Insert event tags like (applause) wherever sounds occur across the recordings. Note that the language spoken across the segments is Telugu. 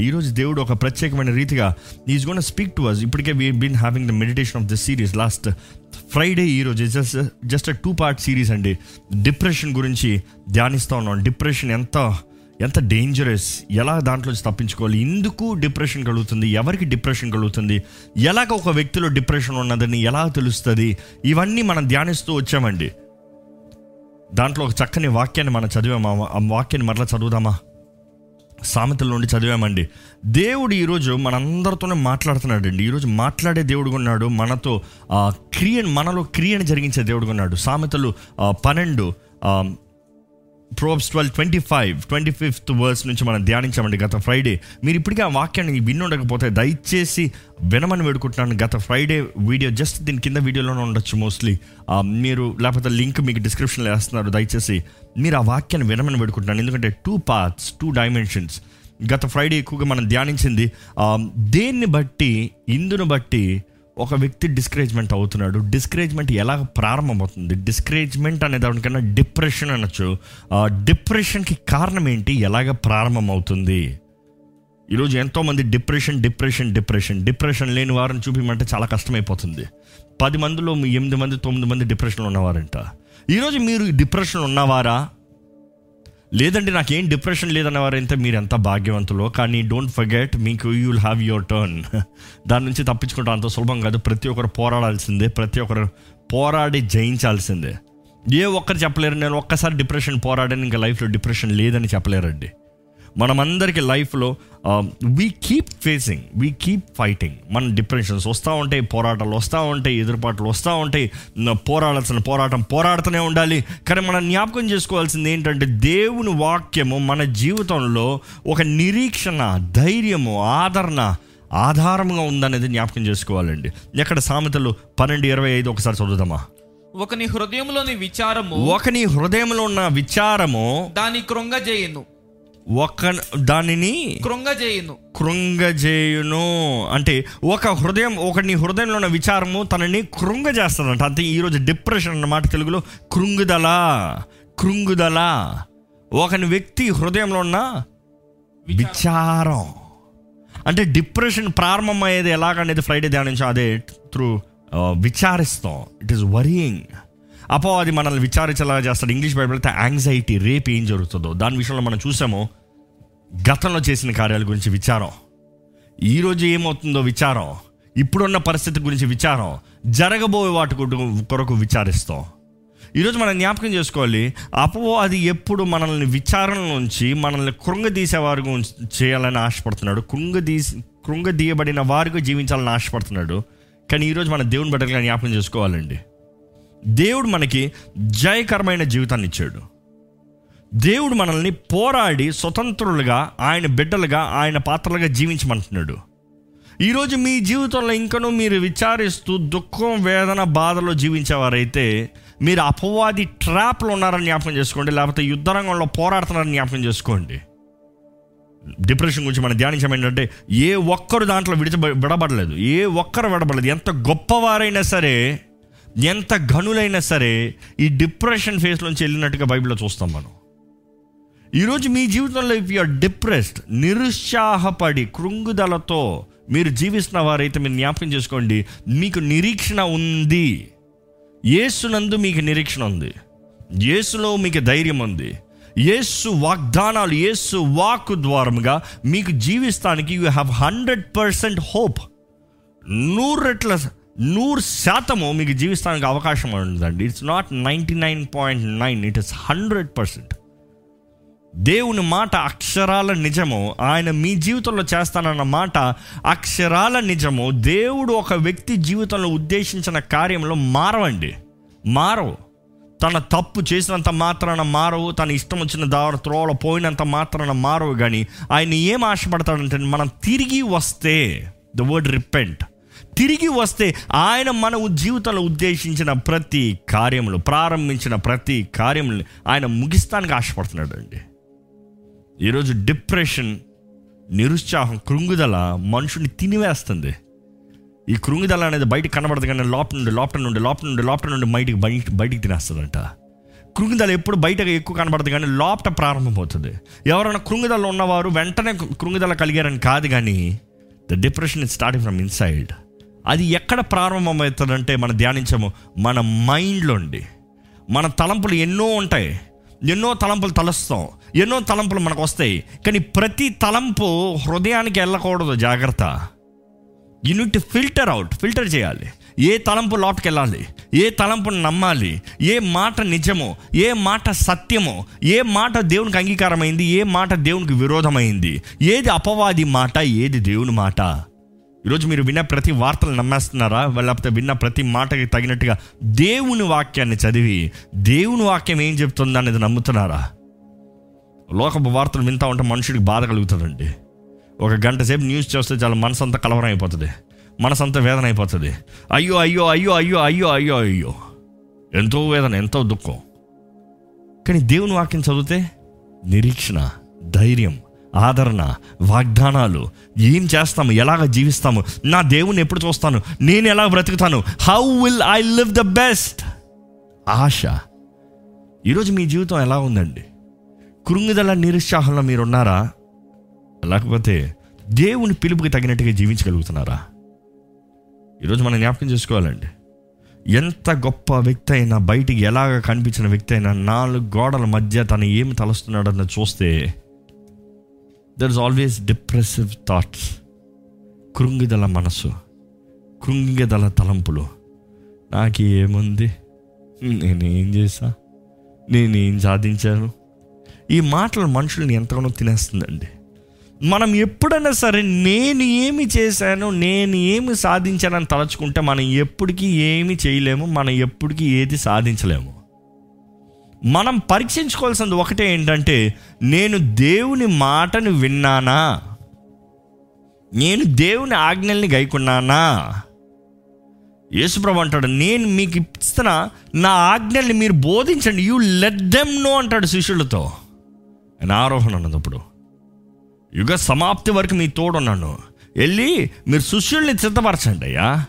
ఈరోజు దేవుడు ఒక ప్రత్యేకమైన రీతిగా is gone speak to us ఇప్పటికే we been having the meditation of the series last Friday ఈరోజు just just two part series అండి. డిప్రెషన్ గురించి ధ్యానిస్తూ ఉన్నాం. డిప్రెషన్ ఎంత ఎంత డేంజరస్ ఎలా దాంట్లో తప్పించుకోవాలి? ఎందుకు డిప్రెషన్ కలుగుతుంది? ఎవరికి డిప్రెషన్ కలుగుతుంది? ఎలాగ ఒక వ్యక్తిలో డిప్రెషన్ ఉన్నదని ఎలా తెలుస్తుంది? ఇవన్నీ మనం ధ్యానిస్తూ వచ్చామండి. దాంట్లో ఒక చక్కని వాక్యాన్ని మనం చదివామా? ఆ వాక్యాన్ని మరలా చదువుదామా? సామెతల నుండి చదివామండి. దేవుడు ఈరోజు మనందరితోనే మాట్లాడుతున్నాడు అండి ఈరోజు మాట్లాడే దేవుడు ఉన్నాడు. మనతో క్రియను మనలో క్రియను జరిగించే దేవుడు ఉన్నాడు. సామెతలు పన్నెండు Proverbs twelve twenty five twenty fifth verse నుంచి మనం ధ్యానించామండి గత ఫ్రైడే మీరు ఇప్పటికీ ఆ వాక్యాన్ని వినుండకపోతే దయచేసి వినమని వేడుకుంటున్నాను. గత ఫ్రైడే వీడియో జస్ట్ దీని కింద వీడియోలోనే ఉండొచ్చు మోస్ట్లీ మీరు లేకపోతే లింక్ మీకు డిస్క్రిప్షన్లో వేస్తున్నారు. దయచేసి మీరు ఆ వాక్యాన్ని వినమని వేడుకుంటున్నాను. ఎందుకంటే టూ పార్ట్స్ టూ డైమెన్షన్స్ గత ఫ్రైడే ఎక్కువగా మనం ధ్యానించింది దేన్ని బట్టి ఇందును బట్టి ఒక వ్యక్తి డిస్కరేజ్మెంట్ అవుతున్నాడు. డిస్కరేజ్మెంట్ ఎలా ప్రారంభమవుతుంది? డిస్కరేజ్మెంట్ అనే దానికన్నా డిప్రెషన్ అనొచ్చు. డిప్రెషన్కి కారణం ఏంటి? ఎలాగ ప్రారంభమవుతుంది? ఈరోజు ఎంతోమంది డిప్రెషన్ డిప్రెషన్ డిప్రెషన్ డిప్రెషన్ లేని వారిని చూపించమంటే చాలా కష్టమైపోతుంది. పది మందిలో మీ ఎనిమిది మంది తొమ్మిది మంది డిప్రెషన్లో ఉన్నవారంట. ఈరోజు మీరు డిప్రెషన్లో ఉన్నవారా? లేదండి నాకేం డిప్రెషన్ లేదన్నవారైతే మీరు ఎంత భాగ్యవంతులో కానీ డోంట్ ఫర్గెట్ మీకు you will have your turn దాని నుంచి తప్పించుకోవడం అంత సులభం కాదు. ప్రతి ఒక్కరు పోరాడాల్సిందే ప్రతి ఒక్కరు పోరాడి జయించాల్సిందే. ఏ ఒక్కరు చెప్పలేరు నేను ఒక్కసారి డిప్రెషన్ పోరాడాను ఇంకా లైఫ్లో డిప్రెషన్ లేదని చెప్పలేరండి. మనమందరికి లైఫ్లో we keep facing we keep fighting మన డిప్రెషన్స్ వస్తూ ఉంటాయి పోరాటాలు వస్తూ ఉంటాయి ఎదురుపాట్లు వస్తూ ఉంటాయి. పోరాడాల్సిన పోరాటం పోరాడుతూనే ఉండాలి. కానీ మనం జ్ఞాపకం చేసుకోవాల్సింది ఏంటంటే దేవుని వాక్యము మన జీవితంలో ఒక నిరీక్షణ ధైర్యము ఆదరణ ఆధారంగా ఉందనేది జ్ఞాపకం చేసుకోవాలండి. ఎక్కడ సామెతలు పన్నెండు ఇరవై ఐదు ఒకసారి చదువుదామా? ఒకని హృదయంలోని విచారము ఒకని హృదయంలో ఉన్న విచారము దాని కృంగజేయును. ఒక దానిని కృంగజేయును. కృంగజేయును. అంటే ఒక హృదయం ఒకని హృదయంలో ఉన్న విచారము తనని కృంగజేస్తుందంట. అంతే ఈరోజు డిప్రెషన్ అన్నమాట తెలుగులో కృంగుదల కృంగుదల. ఒకని వ్యక్తి హృదయంలో ఉన్న విచారం. అంటే డిప్రెషన్ ప్రారంభమయ్యేది ఎలాగనేది ఫ్రైడే ధ్యానించాం అదే త్రూ విచారిస్తాం. ఇట్ ఈస్ వరియింగ్ అపో అది మనల్ని విచారించేలా చేస్తాడు. ఇంగ్లీష్ బైబిల్ అయితే యాంగ్జైటీ రేపు ఏం జరుగుతుందో. దాని విషయంలో మనం చూసాము గతంలో చేసిన కార్యాల గురించి విచారం. ఈరోజు ఏమవుతుందో విచారం. ఇప్పుడున్న పరిస్థితి గురించి విచారం. జరగబోయే వాటి కొరకు- కొరకు విచారిస్తాం. ఈరోజు మనం జ్ఞాపకం చేసుకోవాలి అపో అది ఎప్పుడు మనల్ని విచారణ నుంచి మనల్ని కృంగదీసే వారి గురించి చేయాలని ఆశపడుతున్నాడు. కృంగదీసి కృంగదీయబడిన వారిగా జీవించాలని ఆశపడుతున్నాడు. కానీ ఈరోజు మన దేవుని బిడ్డలుగా జ్ఞాపకం చేసుకోవాలండి. దేవుడు మనకి జయకరమైన జీవితాన్ని ఇచ్చాడు. దేవుడు మనల్ని పోరాడి స్వతంత్రులుగా ఆయన బిడ్డలుగా ఆయన పాత్రలుగా జీవించమంటున్నాడు. ఈరోజు మీ జీవితంలో ఇంకనూ మీరు విచారిస్తూ దుఃఖం వేదన బాధలో జీవించేవారైతే మీరు అపవాది ట్రాప్లో ఉన్నారని జ్ఞాపకం చేసుకోండి లేకపోతే యుద్ధరంగంలో పోరాడుతున్నారని జ్ఞాపకం చేసుకోండి. డిప్రెషన్ గురించి మనం ధ్యానించడం ఏంటంటే ఏ ఒక్కరు దాంట్లో విడిచ విడబడలేదు. ఏ ఒక్కరు విడబడలేదు. ఎంత గొప్పవారైనా సరే ఎంత ఘనులైనా సరే ఈ డిప్రెషన్ ఫేస్లోంచి వెళ్ళినట్టుగా బైబిల్లో చూస్తాం మనం. ఈరోజు మీ జీవితంలో ఇఫ్ యూఆర్ డిప్రెస్డ్ నిరుత్సాహపడి కృంగుదలతో మీరు జీవిస్తున్న వారైతే మీరు జ్ఞాపకం చేసుకోండి మీకు నిరీక్షణ ఉంది. యేసునందు మీకు నిరీక్షణ ఉంది. యేసులో మీకు ధైర్యం ఉంది. యేసు వాగ్దానాలు యేసు వాక్ ద్వారముగా మీకు జీవిస్తానికి you have hundred percent hope నూరు రెట్ల నూరు శాతము మీకు జీవిస్తానికి అవకాశం ఉందండి. It's not ninety nine point nine it is hundred percent దేవుని మాట అక్షరాల నిజము ఆయన మీ జీవితంలో చేస్తానన్న మాట అక్షరాల నిజము దేవుడు ఒక వ్యక్తి జీవితంలో ఉద్దేశించిన కార్యంలో మారవండి. మారవు. తన తప్పు చేసినంత మాత్రాన మారవు తన ఇష్టం వచ్చిన దారి త్రోవల పోయినంత మాత్రాన మారవు కానీ ఆయన ఏం ఆశపడతాడంటే మనం తిరిగి వస్తే ద వర్డ్ రిపెంట్ తిరిగి వస్తే ఆయన మన జీవితంలో ఉద్దేశించిన ప్రతి కార్యములు ప్రారంభించిన ప్రతి కార్యములు ఆయన ముగిస్తానికి ఆశపడుతున్నాడు అండి ఈరోజు డిప్రెషన్ నిరుత్సాహం కృంగుదల మనుషుని తినివేస్తుంది. ఈ కృంగుదల అనేది బయటకు కనబడదు కానీ లోపల నుండి లోపల నుండి లోపల నుండి లోపల నుండి బయటికి బయట బయటికి తినేస్తుందంట. కృంగిదల ఎప్పుడు బయట ఎక్కువ కనబడదు కానీ లోపట ప్రారంభమవుతుంది. ఎవరైనా కృంగిదల ఉన్నవారు వెంటనే కృంగిదల కలిగారని కాదు కానీ the depression is starting from inside అది ఎక్కడ ప్రారంభమవుతుందంటే మనం ధ్యానించము మన మైండ్లో ఉండి మన తలంపులు ఎన్నో ఉంటాయి. ఎన్నో తలంపులు తలస్తాం. ఎన్నో తలంపులు మనకు వస్తాయి. కానీ ప్రతి తలంపు హృదయానికి వెళ్ళకూడదు జాగ్రత్త. యూనిట్ ఫిల్టర్ అవుట్ ఫిల్టర్ చేయాలి. ఏ తలంపు లోపలికి వెళ్ళాలి? ఏ తలంపును నమ్మాలి? ఏ మాట నిజమో? ఏ మాట సత్యమో? ఏ మాట దేవునికి అంగీకారమైంది? ఏ మాట దేవునికి విరోధమైంది? ఏది అపవాది మాట? ఏది దేవుని మాట? ఈరోజు మీరు విన్న ప్రతి వార్తలు నమ్మేస్తున్నారా? లేకపోతే విన్న ప్రతి మాటకి తగినట్టుగా దేవుని వాక్యాన్ని చదివి దేవుని వాక్యం ఏం చెప్తుంది అనేది నమ్ముతున్నారా? లోకపు వార్తలు వింటా ఉంటే మనుషుడికి బాధ కలుగుతుందండి. ఒక గంట సేపు న్యూస్ చూస్తే చాలా మనసు కలవరం అయిపోతుంది. మనసంతా వేదన అయిపోతుంది. అయ్యో అయ్యో అయ్యో అయ్యో అయ్యో అయ్యో అయ్యో. ఎంతో వేదన ఎంతో దుఃఖం. కానీ దేవుని వాక్యం చదివితే నిరీక్షణ ధైర్యం ఆదరణ వాగ్దానాలు. ఏం చేస్తాము? ఎలాగ జీవిస్తాము? నా దేవుని ఎప్పుడు చూస్తాను? నేను ఎలా బ్రతుకుతాను? How will I live the best ఆశ. ఈరోజు మీ జీవితం ఎలా ఉందండి? కృంగిదల నిరుత్సాహంలో మీరున్నారా? లేకపోతే దేవుని పిలుపుకి తగినట్టుగా జీవించగలుగుతున్నారా? ఈరోజు మనం జ్ఞాపకం చేసుకోవాలండి. ఎంత గొప్ప వ్యక్తి అయినా బయటికి ఎలాగ కనిపించిన వ్యక్తి అయినా నాలుగు గోడల మధ్య తను ఏమి తలస్తున్నాడన్న చూస్తే there is always depressive thoughts కృంగిదల మనసు కృంగిదల తలంపులు. నాకు ఏముంది నేనేం చేశా? నేనేం సాధించాను? ఈ మాటలు మనుషుల్ని ఎంతగానో తినేస్తుందండి. మనం ఎప్పుడైనా సరే నేను ఏమి చేశాను నేను ఏమి సాధించానని తలుచుకుంటే మనం ఎప్పటికీ ఏమి చేయలేము మనం ఎప్పటికీ ఏది సాధించలేము. మనం పరీక్షించుకోవాల్సింది ఒకటే ఏంటంటే నేను దేవుని మాటను విన్నానా? నేను దేవుని ఆజ్ఞల్ని గైకున్నానా? యేసుప్రభు అంటాడు నేను మీకు ఇస్తున్న నా ఆజ్ఞల్ని మీరు బోధించండి. యూ లెట్ దెమ్ నో అంటాడు శిష్యులతో. ఆయన ఆరోహణ అన్నది అప్పుడు. యుగ సమాప్తి వరకు మీ తోడున్నాను. వెళ్ళి మీరు శిష్యుల్ని సిద్ధపరచండి అయ్యా.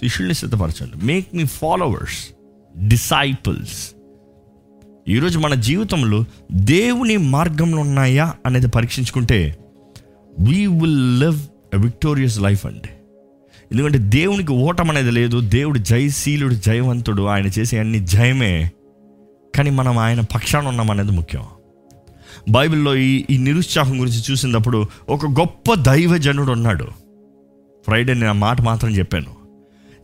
శిష్యుల్ని సిద్ధపరచండి. మేక్ మీ ఫాలోవర్స్ డిసైపుల్స్ ఈరోజు మన జీవితంలో దేవుని మార్గంలో ఉన్నాయా అనేది పరీక్షించుకుంటే we will live a victorious life అండి. ఎందుకంటే దేవునికి ఓటం అనేది లేదు దేవుడు జయశీలుడు జయవంతుడు ఆయన చేసే అన్ని జయమే కానీ మనం ఆయన పక్షాన ఉన్నాం అనేది ముఖ్యం. బైబిల్లో ఈ ఈ నిరుత్సాహం గురించి చూసినప్పుడు ఒక గొప్ప దైవజనుడు ఉన్నాడు. ఫ్రైడే నేను ఆ మాట మాత్రం చెప్పాను.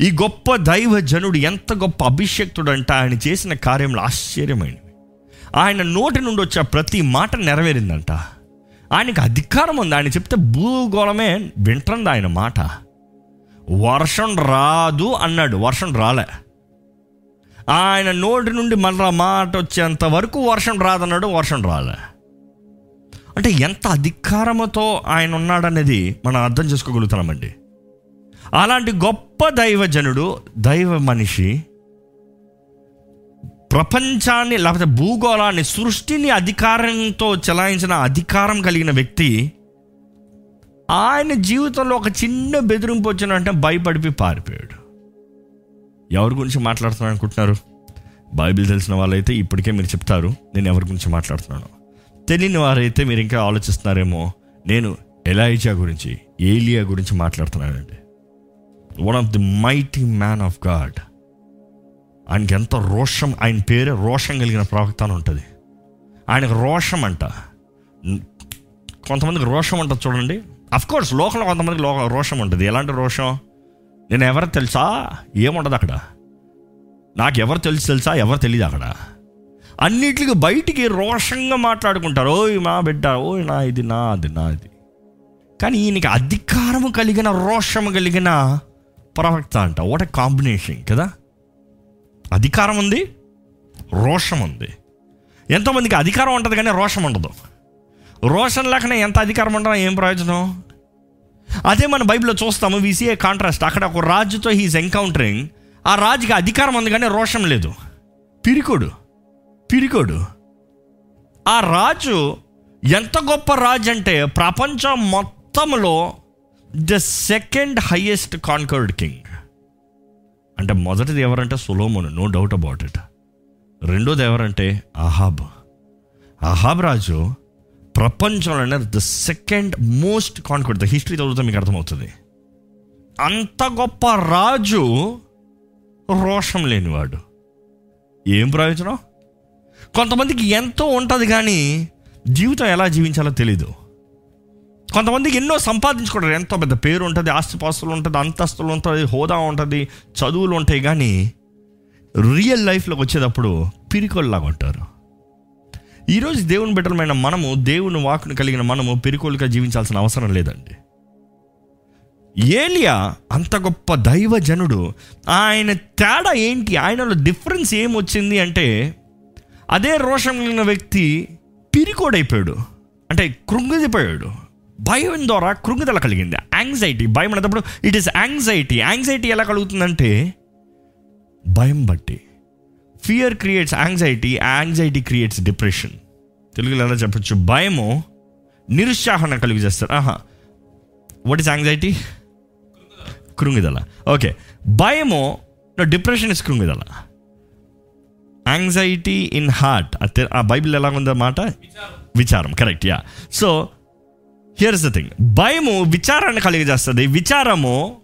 ఈ గొప్ప దైవజనుడు ఎంత గొప్ప అభిషక్తుడు అంటే ఆయన చేసిన కార్యంలో ఆశ్చర్యమైంది. ఆయన నోటి నుండి వచ్చే ప్రతి మాట నెరవేరిందంట. ఆయనకి అధికారం ఉంది. ఆయన చెప్తే భూగోళమే వింటుంది ఆయన మాట. వర్షం రాదు అన్నాడు. వర్షం రాలే. ఆయన నోటి నుండి మళ్ళా మాట వచ్చేంత వరకు వర్షం రాదన్నాడు. వర్షం రాలే. అంటే ఎంత అధికారముతో ఆయన ఉన్నాడనేది మనం అర్థం చేసుకోగలుగుతున్నామండి. అలాంటి గొప్ప దైవజనుడు దైవ మనిషి ప్రపంచాన్ని లేకపోతే భూగోళాన్ని సృష్టిని అధికారంతో చలాయించిన అధికారం కలిగిన వ్యక్తి ఆయన జీవితంలో ఒక చిన్న బెదిరింపు వచ్చినంటే భయపడిపి పారిపోయాడు. ఎవరి గురించి మాట్లాడుతున్నాను అనుకుంటున్నారు? బైబిల్ తెలిసిన వాళ్ళైతే ఇప్పటికే మీరు చెప్తారు నేను ఎవరి గురించి మాట్లాడుతున్నాను? తెలియని వారైతే మీరు ఇంకా ఆలోచిస్తున్నారేమో నేను ఎలాయిజా గురించి ఏలియా గురించి మాట్లాడుతున్నానండి. One of the mighty man of God ఆయనకి ఎంత రోషం ఆయన పేరే రోషం కలిగిన ప్రవక్త అని ఉంటుంది. ఆయనకు రోషం అంట. కొంతమందికి రోషం ఉంటుంది చూడండి. కోర్స్ లోకంలో కొంతమందికి లో రోషం ఉంటుంది. ఎలాంటి రోషం? నేను ఎవరు తెలుసా? ఏముండదు అక్కడ. నాకు ఎవరు తెలుసు తెలుసా? ఎవరు తెలియదు అక్కడ. అన్నిటికి బయటికి రోషంగా మాట్లాడుకుంటారు. ఓయ్ మా బిడ్డ ఓయ్ నా ఇది నా అది నా ఇది. కానీ ఈయనకి అధికారము కలిగిన రోషము కలిగిన ప్రవక్త అంట. వాట్ కాంబినేషన్ కదా? అధికారం ఉంది రోషం ఉంది ఎంతోమందికి అధికారం ఉంటుంది కానీ రోషం ఉండదు. రోషన్ లేకనే ఎంత అధికారం ఉండడం ఏం ప్రయోజనం? అదే మన బైబిల్లో చూస్తాము విసిఏ కాంట్రాస్ట్. అక్కడ ఒక రాజుతో హీస్ ఎన్కౌంటరింగ్ ఆ రాజుకి అధికారం ఉంది కానీ రోషం లేదు. పిరికోడు పిరికోడు. ఆ రాజు ఎంత గొప్ప రాజు అంటే ప్రపంచం మొత్తంలో the second highest conquered king అంటే మొదటిది ఎవరంటే సులోమును నో డౌట్ అబౌట్ ఇట్ రెండోది ఎవరంటే అహాబ్. అహాబ్ రాజు ప్రపంచంలోనే the second most confident the history చదివితే మీకు అర్థమవుతుంది. అంత గొప్ప రాజు రోషం లేనివాడు. ఏం ప్రయోజనం? కొంతమందికి ఎంతో ఉంటుంది కానీ జీవితం ఎలా జీవించాలో తెలీదు. కొంతమందికి ఎన్నో సంపాదించుకుంటారు. ఎంతో పెద్ద పేరు ఉంటుంది ఆస్తిపాస్తులు ఉంటుంది అంతస్తులు ఉంటుంది హోదా ఉంటుంది చదువులు ఉంటాయి కానీ రియల్ లైఫ్లోకి వచ్చేటప్పుడు పిరికొల్లాగా ఉంటారు. ఈరోజు దేవుని బిడ్డలమైన మనము దేవుని వాకును కలిగిన మనము పిరికోలుగా జీవించాల్సిన అవసరం లేదండి. ఏలియా అంత గొప్ప దైవజనుడు ఆయన తేడా ఏంటి ఆయనలో డిఫరెన్స్ ఏమొచ్చింది అంటే అదే రోషం కలిగిన వ్యక్తి పిరికోడైపోయాడు. అంటే కృంగిపోయాడు. భయం ద్వారా కృంగుదల కలిగింది. యాంగ్జైటీ భయం అనేటప్పుడు ఇట్ ఈస్ యాంగ్జైటీ యాంగ్జైటీ ఎలా కలుగుతుందంటే భయం బట్టి. Fear creates anxiety anxiety creates depression తెలుగులో ఎలా చెప్పచ్చు? భయము నిరుత్సాహం కలిగి చేస్తారు ఆహా. వాట్ ఇస్ యాంగ్జైటీ కృంగిదల. ఓకే భయము డిప్రెషన్ ఇస్ కృంగిదల. యాంగ్జైటీ ఇన్ హార్ట్ ఆ బైబిల్ ఎలా ఉందన్నమాట విచారం. Correct yeah so here's the thing భయము విచారాన్ని కలిగజేస్తుంది విచారము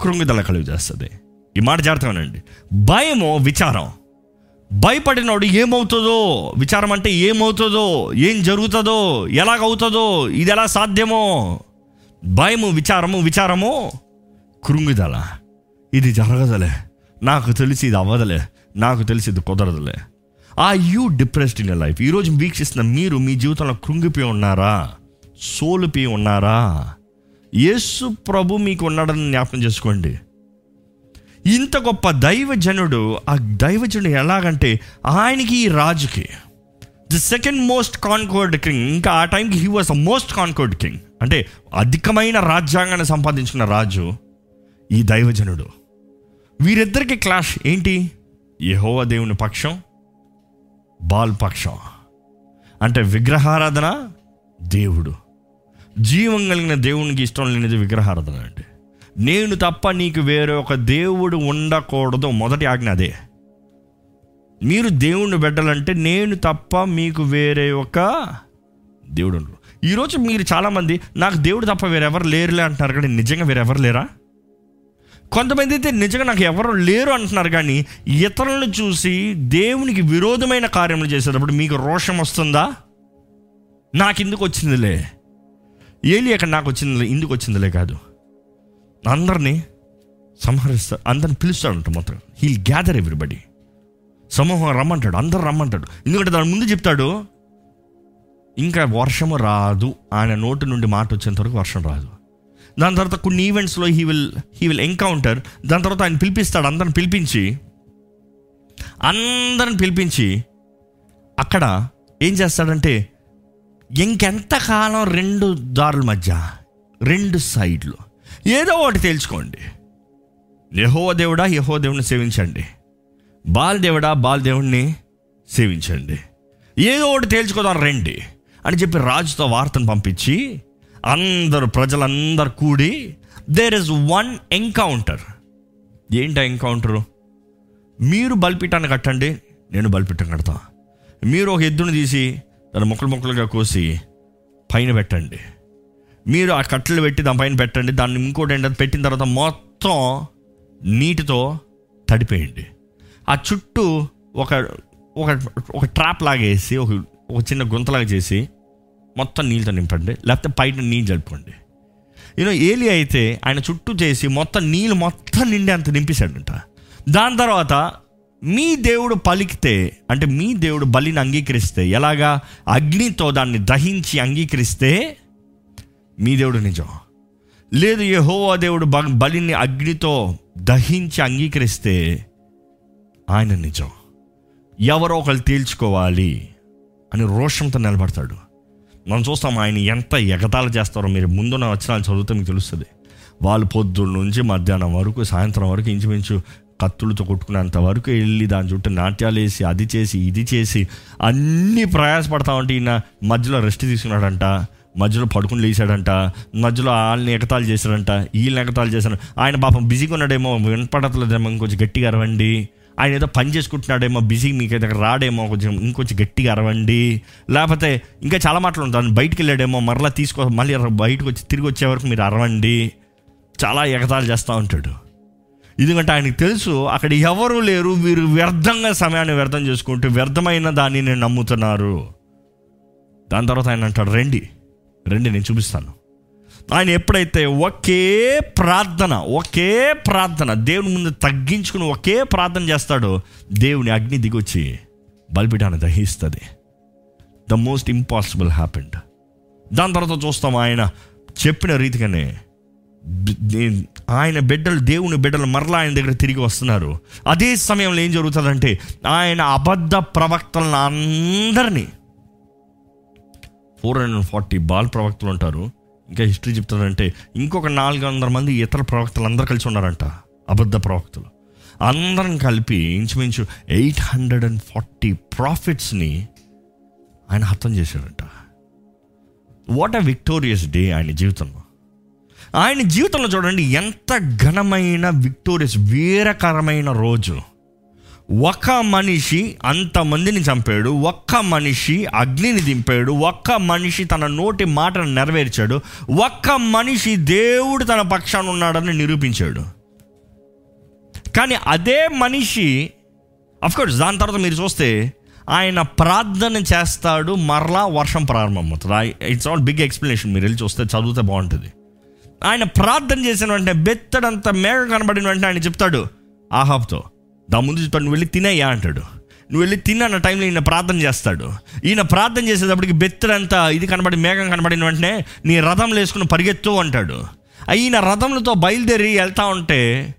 కృంగిదల కలుగజేస్తుంది ఈ మాట జాగ్రత్తగానండి భయము విచారం. భయపడినోడు ఏమవుతుందో విచారం అంటే ఏమవుతుందో ఏం జరుగుతుందో ఎలాగవుతుందో ఇది ఎలా సాధ్యమో. భయము విచారము విచారము కృంగిదల. ఇది జరగదులే. నాకు తెలిసి ఇది అవ్వదులే. నాకు తెలిసి ఇది కుదరదులే. ఆ యూ డిప్రెస్డ్ ఇన్ లైఫ్ ఈరోజు వీక్షిస్తున్న మీరు మీ జీవితంలో కృంగిపోయి ఉన్నారా? సోలుపి ఉన్నారా? యేసు ప్రభు మీకు ఉన్నాడని జ్ఞాపకం చేసుకోండి. ఇంత గొప్ప దైవజనుడు ఆ దైవజనుడు ఎలాగంటే ఆయనకి ఈ రాజుకి the second most conquered king ఇంకా ఆ టైంకి he was the most conquered king అంటే అధికమైన రాజ్యాంగాన్ని సంపాదించిన రాజు ఈ దైవజనుడు. వీరిద్దరికి క్లాష్ ఏంటి? యహోవ దేవుని పక్షం బాల్ పక్షం. అంటే విగ్రహారాధన దేవుడు. జీవం కలిగిన దేవునికి ఇష్టం లేనిది విగ్రహారాధన అండి. నేను తప్ప నీకు వేరే ఒక దేవుడు ఉండకూడదు. మొదటి ఆజ్ఞ అదే. మీరు దేవుణ్ణి పెట్టాలంటే నేను తప్ప మీకు వేరే ఒక దేవుడు ఈరోజు మీరు చాలామంది నాకు దేవుడు తప్ప వేరెవరు లేరులే అంటున్నారు కానీ నిజంగా వేరెవరు లేరా? కొంతమంది అయితే నిజంగా నాకు ఎవరు లేరు అంటున్నారు కానీ ఇతరులను చూసి దేవునికి విరోధమైన కార్యములు చేసేటప్పుడు మీకు రోషం వస్తుందా? నాకు ఎందుకు వచ్చిందిలే? ఏలి అక్కడ నాకు వచ్చింది ఇందుకు వచ్చిందిలే కాదు. అందరినీ సంహరిస్తా అందరిని పిలుస్తాడంట మొత్తం. హీల్ గ్యాదర్ ఎవ్రీబడి సమూహం రమ్మంటాడు అందరు రమ్మంటాడు. ఎందుకంటే దాని ముందు చెప్తాడు ఇంకా వర్షము రాదు. ఆయన నోటి నుండి మాట వచ్చేంత వరకు వర్షం రాదు. దాని తర్వాత కొన్ని ఈవెంట్స్లో he will he will encounter దాని తర్వాత ఆయన పిలిపిస్తాడు అందరిని పిలిపించి అందరిని పిలిపించి అక్కడ ఏం చేస్తాడంటే ఇంకెంతకాలం రెండు దారుల మధ్య రెండు సైడ్లు. ఏదో ఒకటి తేల్చుకోండి యహో దేవుడా యహో దేవుడిని సేవించండి. బాల్ దేవుడా బాల్ దేవుడిని సేవించండి. ఏదో ఒకటి తేల్చుకోదాం రండి అని చెప్పి రాజుతో వార్తను పంపించి అందరు ప్రజలందరూ కూడి దేర్ ఇస్ వన్ ఎన్కౌంటర్ ఏంటి ఎన్కౌంటరు మీరు బలిపీఠాన్ని కట్టండి నేను బలిపీఠం కడతా. మీరు ఒక ఎద్దును తీసి దాన్ని ముక్కలు ముక్కలుగా కోసి పైన పెట్టండి. మీరు ఆ కట్టెలు పెట్టి దాని పైన పెట్టండి. దాన్ని ఇంకోటి ఏంటంటే పెట్టిన తర్వాత మొత్తం నీటితో తడిపేయండి. ఆ చుట్టూ ఒక ఒక ఒక ట్రాప్ లాగేసి ఒక ఒక చిన్న గుంతలాగా చేసి మొత్తం నీళ్ళతో నింపండి. లేకపోతే పైన నీళ్ళు జరుపుకోండి. యూనో ఏలి అయితే ఆయన చుట్టూ చేసి మొత్తం నీళ్ళు మొత్తం నిండి అంత నింపేశాడంట. దాని తర్వాత మీ దేవుడు పలికితే అంటే మీ దేవుడు బలిని అంగీకరిస్తే ఎలాగా? అగ్నితో దాన్ని దహించి అంగీకరిస్తే మీ దేవుడు నిజం. లేదు యహోవా దేవుడు బలిని అగ్నితో దహించి అంగీకరిస్తే ఆయన నిజం. ఎవరో ఒకరు తేల్చుకోవాలి అని రోషంతో నిలబడతాడు. మనం చూస్తాం ఆయన ఎంత ఎగతాలు చేస్తారో మీరు ముందున్న వచనాలు చదివితే మీకు తెలుస్తుంది. వాళ్ళు పొద్దున్న నుంచి మధ్యాహ్నం వరకు సాయంత్రం వరకు ఇంచుమించు కత్తులతో కొట్టుకునేంత వరకు వెళ్ళి దాని చుట్టూ నాట్యాలు వేసి అది చేసి ఇది చేసి అన్నీ ప్రయాసపడతా ఉంటే ఈయన మధ్యలో రెస్ట్ తీసుకున్నాడంట మధ్యలో పడుకుని లేచాడంట మధ్యలో వాళ్ళని ఎగతాలు చేశాడంట వీళ్ళని ఎగతాలు చేశాడు. ఆయన పాపం బిజీగా ఉన్నాడేమో వినపడట్లేదేమో ఇంకొంచెం గట్టిగా అరవండి. ఆయన ఏదో పని చేసుకుంటున్నాడేమో బిజీ మీకు దగ్గర రాడేమో కొంచెం ఇంకొంచెం గట్టిగా అరవండి. లేకపోతే ఇంకా చాలా మాటలు ఉంటాను బయటికి వెళ్ళాడేమో మరలా తీసుకో మళ్ళీ బయటకు వచ్చి తిరిగి వచ్చే వరకు మీరు అరవండి. చాలా ఎగతాళి చేస్తూ ఉంటాడు. ఎందుకంటే ఆయనకు తెలుసు అక్కడ ఎవరు లేరు వీరు వ్యర్థంగా సమయాన్ని వ్యర్థం చేసుకుంటూ వ్యర్థమైన నేను నమ్ముతున్నారు. దాని తర్వాత ఆయన అంటాడు రండి రండి నేను చూపిస్తాను. ఆయన ఎప్పుడైతే ఒకే ప్రార్థన ఒకే ప్రార్థన దేవుని ముందు తగ్గించుకుని ఒకే ప్రార్థన చేస్తాడో దేవుని అగ్ని దిగొచ్చి బలిపీఠాన్ని దహిస్తుంది. ద మోస్ట్ ఇంపాసిబుల్ హ్యాపెండ్ దాని తర్వాత చూస్తాం ఆయన చెప్పిన రీతిగానే ఆయన బిడ్డలు దేవుని బిడ్డలు మరలా ఆయన దగ్గర తిరిగి వస్తున్నారు. అదే సమయంలో ఏం జరుగుతుందంటే ఆయన అబద్ధ ప్రవక్తలను అందరినీ ఫోర్ హండ్రెడ్ ఫార్టీ బాల్ ప్రవక్తలు ఉంటారు. ఇంకా హిస్టరీ చెప్తారంటే ఇంకొక నాలుగు వందల మంది ఇతర ప్రవక్తలు అందరు కలిసి ఉన్నారంట అబద్ధ ప్రవక్తలు. అందరం కలిపి ఇంచుమించు ఎయిట్ హండ్రెడ్ అండ్ ఫార్టీ ప్రాఫిట్స్ని ఆయన హతం చేశాడంట. వాట్ అ విక్టోరియస్ డే ఆయన జీవితంలో. ఆయన జీవితంలో చూడండి ఎంత ఘనమైన విక్టోరియస్ వీరకరమైన రోజు. ఒక మనిషి అంతమందిని చంపాడు ఒక్క మనిషి అగ్నిని దింపాడు ఒక్క మనిషి తన నోటి మాటను నెరవేర్చాడు ఒక్క మనిషి దేవుడు తన పక్షాన ఉన్నాడని నిరూపించాడు. కానీ అదే మనిషి అఫ్కోర్స్ దాని తర్వాత మీరు చూస్తే ఆయన ప్రార్థన చేస్తాడు మరలా వర్షం ప్రారంభమవుతుంది. ఇట్స్ ఆల్ బిగ్ ఎక్స్ప్లెనేషన్ మీరు వెళ్ళి చూస్తే చదివితే బాగుంటుంది. ఆయన ప్రార్థన చేసిన వెంటనే బెత్తడంత మేఘ కనబడిన వెంటనే ఆయన చెప్తాడు ఆహాబ్తో దా ముందు చెప్తాడు నువ్వు వెళ్ళి తినేయ్యా అంటాడు. నువ్వు వెళ్ళి తిన్న టైంలో ఈయన ప్రార్థన చేస్తాడు. ఈయన ప్రార్థన చేసేటప్పటికి బెత్తడంతా ఇది కనబడి మేఘం కనబడిన వెంటనే నీ రథంలో వేసుకుని పరిగెత్తు అంటాడు. ఈయన రథములతో బయలుదేరి వెళ్తా ఉంటే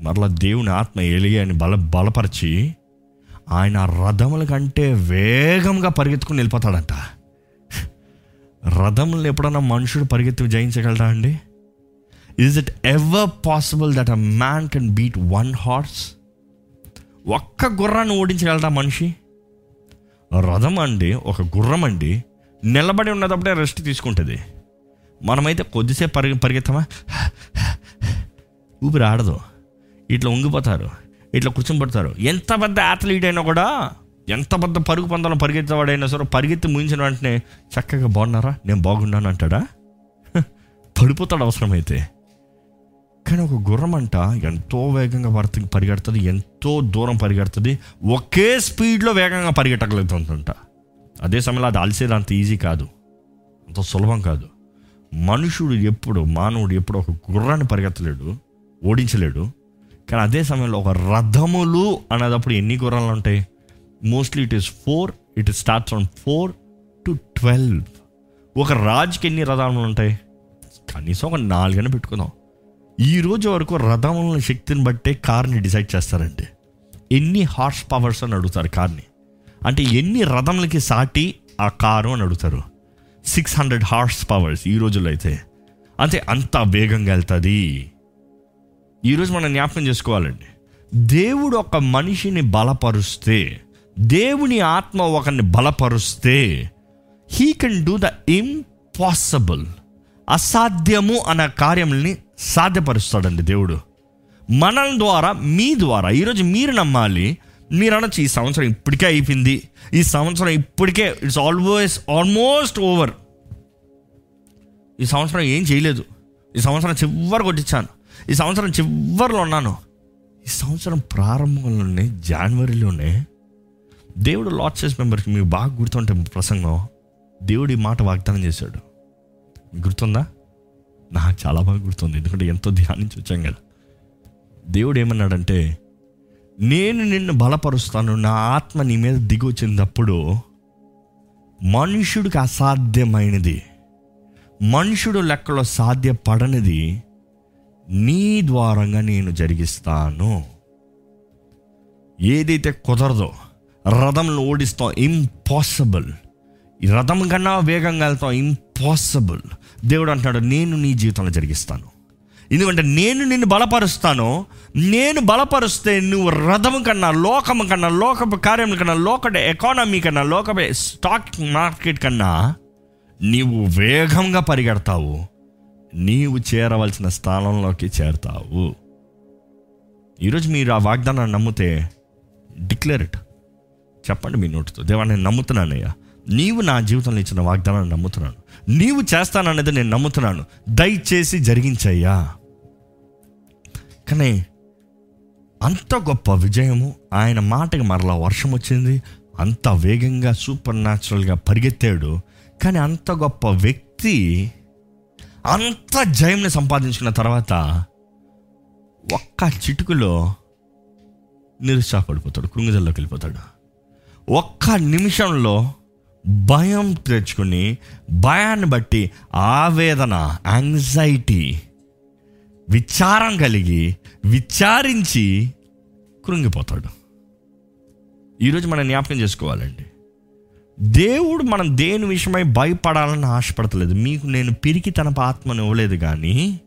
మరలా దేవుని ఆత్మ ఎలియాని బల బలపరిచి ఆయన రథముల కంటే వేగంగా పరిగెత్తుకుని వెళ్ళిపోతాడంట. రథములు ఎప్పుడన్నా మనుషుడు పరిగెత్తి జయించగలరా అండి? Is it ever possible that a man can beat one horse ఒక్క గుర్రాన్ని ఓడించగలరా మనిషి? రథం అండి ఒక గుర్రం అండి నిలబడి ఉన్నదప్పుడే రెస్ట్ తీసుకుంటుంది. మనమైతే కొద్దిసేపు పరిగె పరిగెత్తమా? ఊపిరి ఆడదు. ఇట్లా ఉంగిపోతారు. ఇట్లా కూర్చొని పడతారు. ఎంత పెద్ద అథ్లీట్ అయినా కూడా ఎంత పెద్ద పరుగు పందాలను పరిగెత్తేవాడైనా సరే పరిగెత్తి ముగించిన వెంటనే చక్కగా బాగున్నారా? నేను బాగున్నాను అంటాడా? పడిపోతాడు అవసరమైతే. కానీ ఒక గుర్రం అంట. ఎంతో వేగంగా పడుతు పరిగెడుతుంది ఎంతో దూరం పరిగెడుతుంది ఒకే స్పీడ్లో వేగంగా పరిగెట్టగలుగుతుందంట. అదే సమయంలో అది అలసేది అంత ఈజీ కాదు. అంత సులభం కాదు. మనుషుడు ఎప్పుడు మానవుడు ఎప్పుడు ఒక గుర్రాన్ని పరిగెత్తలేడు ఓడించలేడు. కానీ అదే సమయంలో ఒక రథములు అనేటప్పుడు ఎన్ని గుర్రాలు ఉంటాయి? Mostly it is four it starts on four to twelve ఒక రాజుకి ఎన్ని రథములు ఉంటాయి? కనీసం ఒక నాలుగైనా పెట్టుకుందాం. ఈ రోజు వరకు రథముల శక్తిని బట్టే కార్ని డిసైడ్ చేస్తారండి. ఎన్ని హార్స్ పవర్స్ అని అడుగుతారు కార్ని? అంటే ఎన్ని రథములకి సాటి ఆ కారు అని అడుగుతారు? సిక్స్ హండ్రెడ్ హార్స్ పవర్స్ ఈ రోజుల్లో అయితే. అంటే అంత వేగంగా వెళ్తుంది. ఈరోజు మనం జ్ఞాపకం చేసుకోవాలండి. దేవుడు ఒక మనిషిని బలపరుస్తే దేవుని ఆత్మ ఒకరిని బలపరుస్తే he can do the impossible అసాధ్యము అన్న కార్యముల్ని సాధ్యపరుస్తాడండి దేవుడు. మన ద్వారా మీ ద్వారా ఈరోజు మీరు నమ్మాలి మీరు అనొచ్చు ఈ సంవత్సరం ఇప్పటికే అయిపోయింది. ఈ సంవత్సరం ఇప్పటికే ఇట్స్ ఆల్వేస్ ఆల్మోస్ట్ ఓవర్ ఈ సంవత్సరం ఏం చేయలేదు. ఈ సంవత్సరం చివరి కొట్టించాను ఈ సంవత్సరం చివరిలో ఉన్నాను. ఈ సంవత్సరం ప్రారంభంలోనే జనవరిలోనే దేవుడు లాట్సెస్ మెంబర్కి మీకు బాగా గుర్తుంటే ప్రసంగం దేవుడు ఈ మాట వాగ్దానం చేశాడు. గుర్తుందా? నాకు చాలా బాగా గుర్తుంది. ఎందుకంటే ఎంతో ధ్యానించి వచ్చాం కదా. దేవుడు ఏమన్నాడంటే నేను నిన్ను బలపరుస్తాను నా ఆత్మ నీ మీద దిగి వచ్చినప్పుడు మనుషుడికి అసాధ్యమైనది మనుషుడు లెక్కలో సాధ్యపడనిది నీ ద్వారంగా నేను జరిగిస్తాను. ఏదైతే కుదరదో రథంలో ఓడిస్తాం ఇంపాసిబుల్ ఈ రథం కన్నా వేగంగా వెళ్తాం పాసిబుల్ దేవుడు అంటున్నాడు నేను నీ జీవితంలో జరిగిస్తాను. ఎందుకంటే నేను నిన్ను బలపరుస్తాను. నేను బలపరుస్తే నువ్వు రథం కన్నా లోకం కన్నా లోకపు కార్యం కన్నా లోక ఎకానమీ కన్నా లోక స్టాక్ మార్కెట్ కన్నా నీవు వేగంగా పరిగెడతావు. నీవు చేరవలసిన స్థానంలోకి చేరతావు. ఈరోజు మీరు ఆ వాగ్దానాన్ని నమ్మితే డిక్లేర్ ఇట్ చెప్పండి మీ నోటితో. దేవా నేను నమ్ముతున్నానయ్యా. నీవు నా జీవితంలో ఇచ్చిన వాగ్దానాన్ని నమ్ముతున్నాను. నీవు చేస్తాననేది నేను నమ్ముతున్నాను. దయచేసి జరిగించయ్యా. కానీ అంత గొప్ప విజయము ఆయన మాటకి మరలా వర్షం వచ్చింది అంత వేగంగా సూపర్ న్యాచురల్గా పరిగెత్తాడు. కానీ అంత గొప్ప వ్యక్తి అంత జయంని సంపాదించుకున్న తర్వాత ఒక్క చిటుకులో నిరుత్సాహపడిపోతాడు కృంగిదల్లోకి వెళ్ళిపోతాడు. ఒక్క నిమిషంలో భయం తెచ్చుకుని భయాన్ని బట్టి ఆవేదన యాంగ్జైటీ విచారం కలిగి విచారించి కృంగిపోతాడు. ఈరోజు మనం జ్ఞాపకం చేసుకోవాలండి. దేవుడు మనం దేని విషయమై భయపడాలని ఆశపడతలేదు. మీకు నేను పిరికి తన ఆత్మను ఇవ్వలేదు కానీ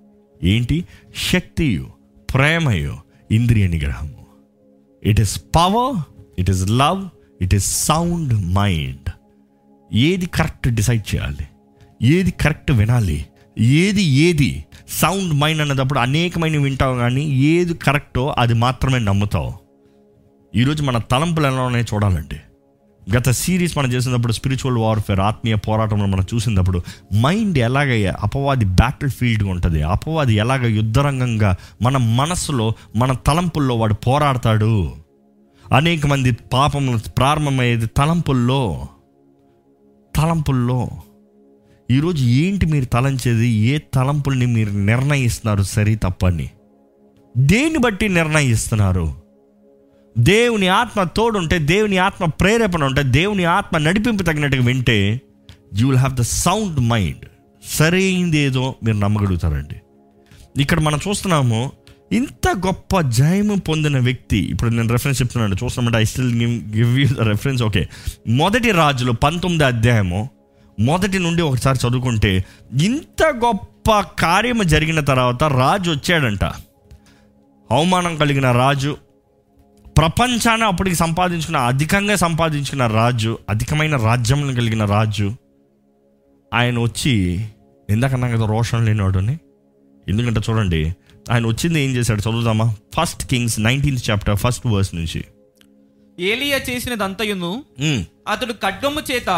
ఏంటి? శక్తియు ప్రేమయు ఇంద్రియ నిగ్రహము. It is power it is love it is sound mind ఏది కరెక్ట్ డిసైడ్ చేయాలి? ఏది కరెక్ట్ వినాలి? ఏది ఏది సౌండ్ మైండ్ అన్నదప్పుడు అనేకమైన వింటావు కానీ ఏది కరెక్టో అది మాత్రమే నమ్ముతావు. ఈరోజు మన తలంపులు ఎలా ఉన్నాయో చూడాలండి. గత సిరీస్ మనం చేసినప్పుడు స్పిరిచువల్ వార్ఫేర్ ఆత్మీయ పోరాటంలో మనం చూసినప్పుడు మైండ్ ఎలాగ అపవాది బ్యాటిల్ ఫీల్డ్గా ఉంటుంది. అపవాది ఎలాగ యుద్ధరంగంగా మన మనస్సులో మన తలంపుల్లో వాడు పోరాడతాడు. అనేక మంది పాపములు ప్రారంభమయ్యేది తలంపుల్లో. తలంపుల్లో ఈరోజు ఏంటి మీరు తలంచేది? ఏ తలంపుల్ని మీరు నిర్ణయిస్తున్నారు? సరి తప్పని. దేన్ని బట్టి నిర్ణయిస్తున్నారు? దేవుని ఆత్మ తోడుంటే దేవుని ఆత్మ ప్రేరేపణ ఉంటే దేవుని ఆత్మ నడిపింపు తగినట్టుగా వింటే you will have the sound mind సరైంది ఏదో మీరు నమ్మగలుగుతారండి. ఇక్కడ మనం చూస్తున్నాము ఇంత గొప్ప జయము పొందిన వ్యక్తి ఇప్పుడు నేను రెఫరెన్స్ చెప్తున్నాను చూస్తున్నామంటే I still give you the reference okay మొదటి రాజులు పంతొమ్మిది అధ్యాయము మొదటి నుండి ఒకసారి చదువుకుంటే ఇంత గొప్ప కార్యము జరిగిన తర్వాత రాజు వచ్చాడంట. అవమానం కలిగిన రాజు ప్రపంచాన్ని అప్పటికి సంపాదించుకున్న అధికంగా సంపాదించుకున్న రాజు అధికమైన రాజ్యం కలిగిన రాజు ఆయన వచ్చి ఇందాకన్నా కదా రోషన్ లేనివాడుని? ఎందుకంటే చూడండి ఆయన వచ్చింది ఏం చేశాడు చదువుదామా? First Kings nineteenth chapter first verse నుంచి. ఏలియా చేసినదంతయును అతడు ఖడ్గము చేత.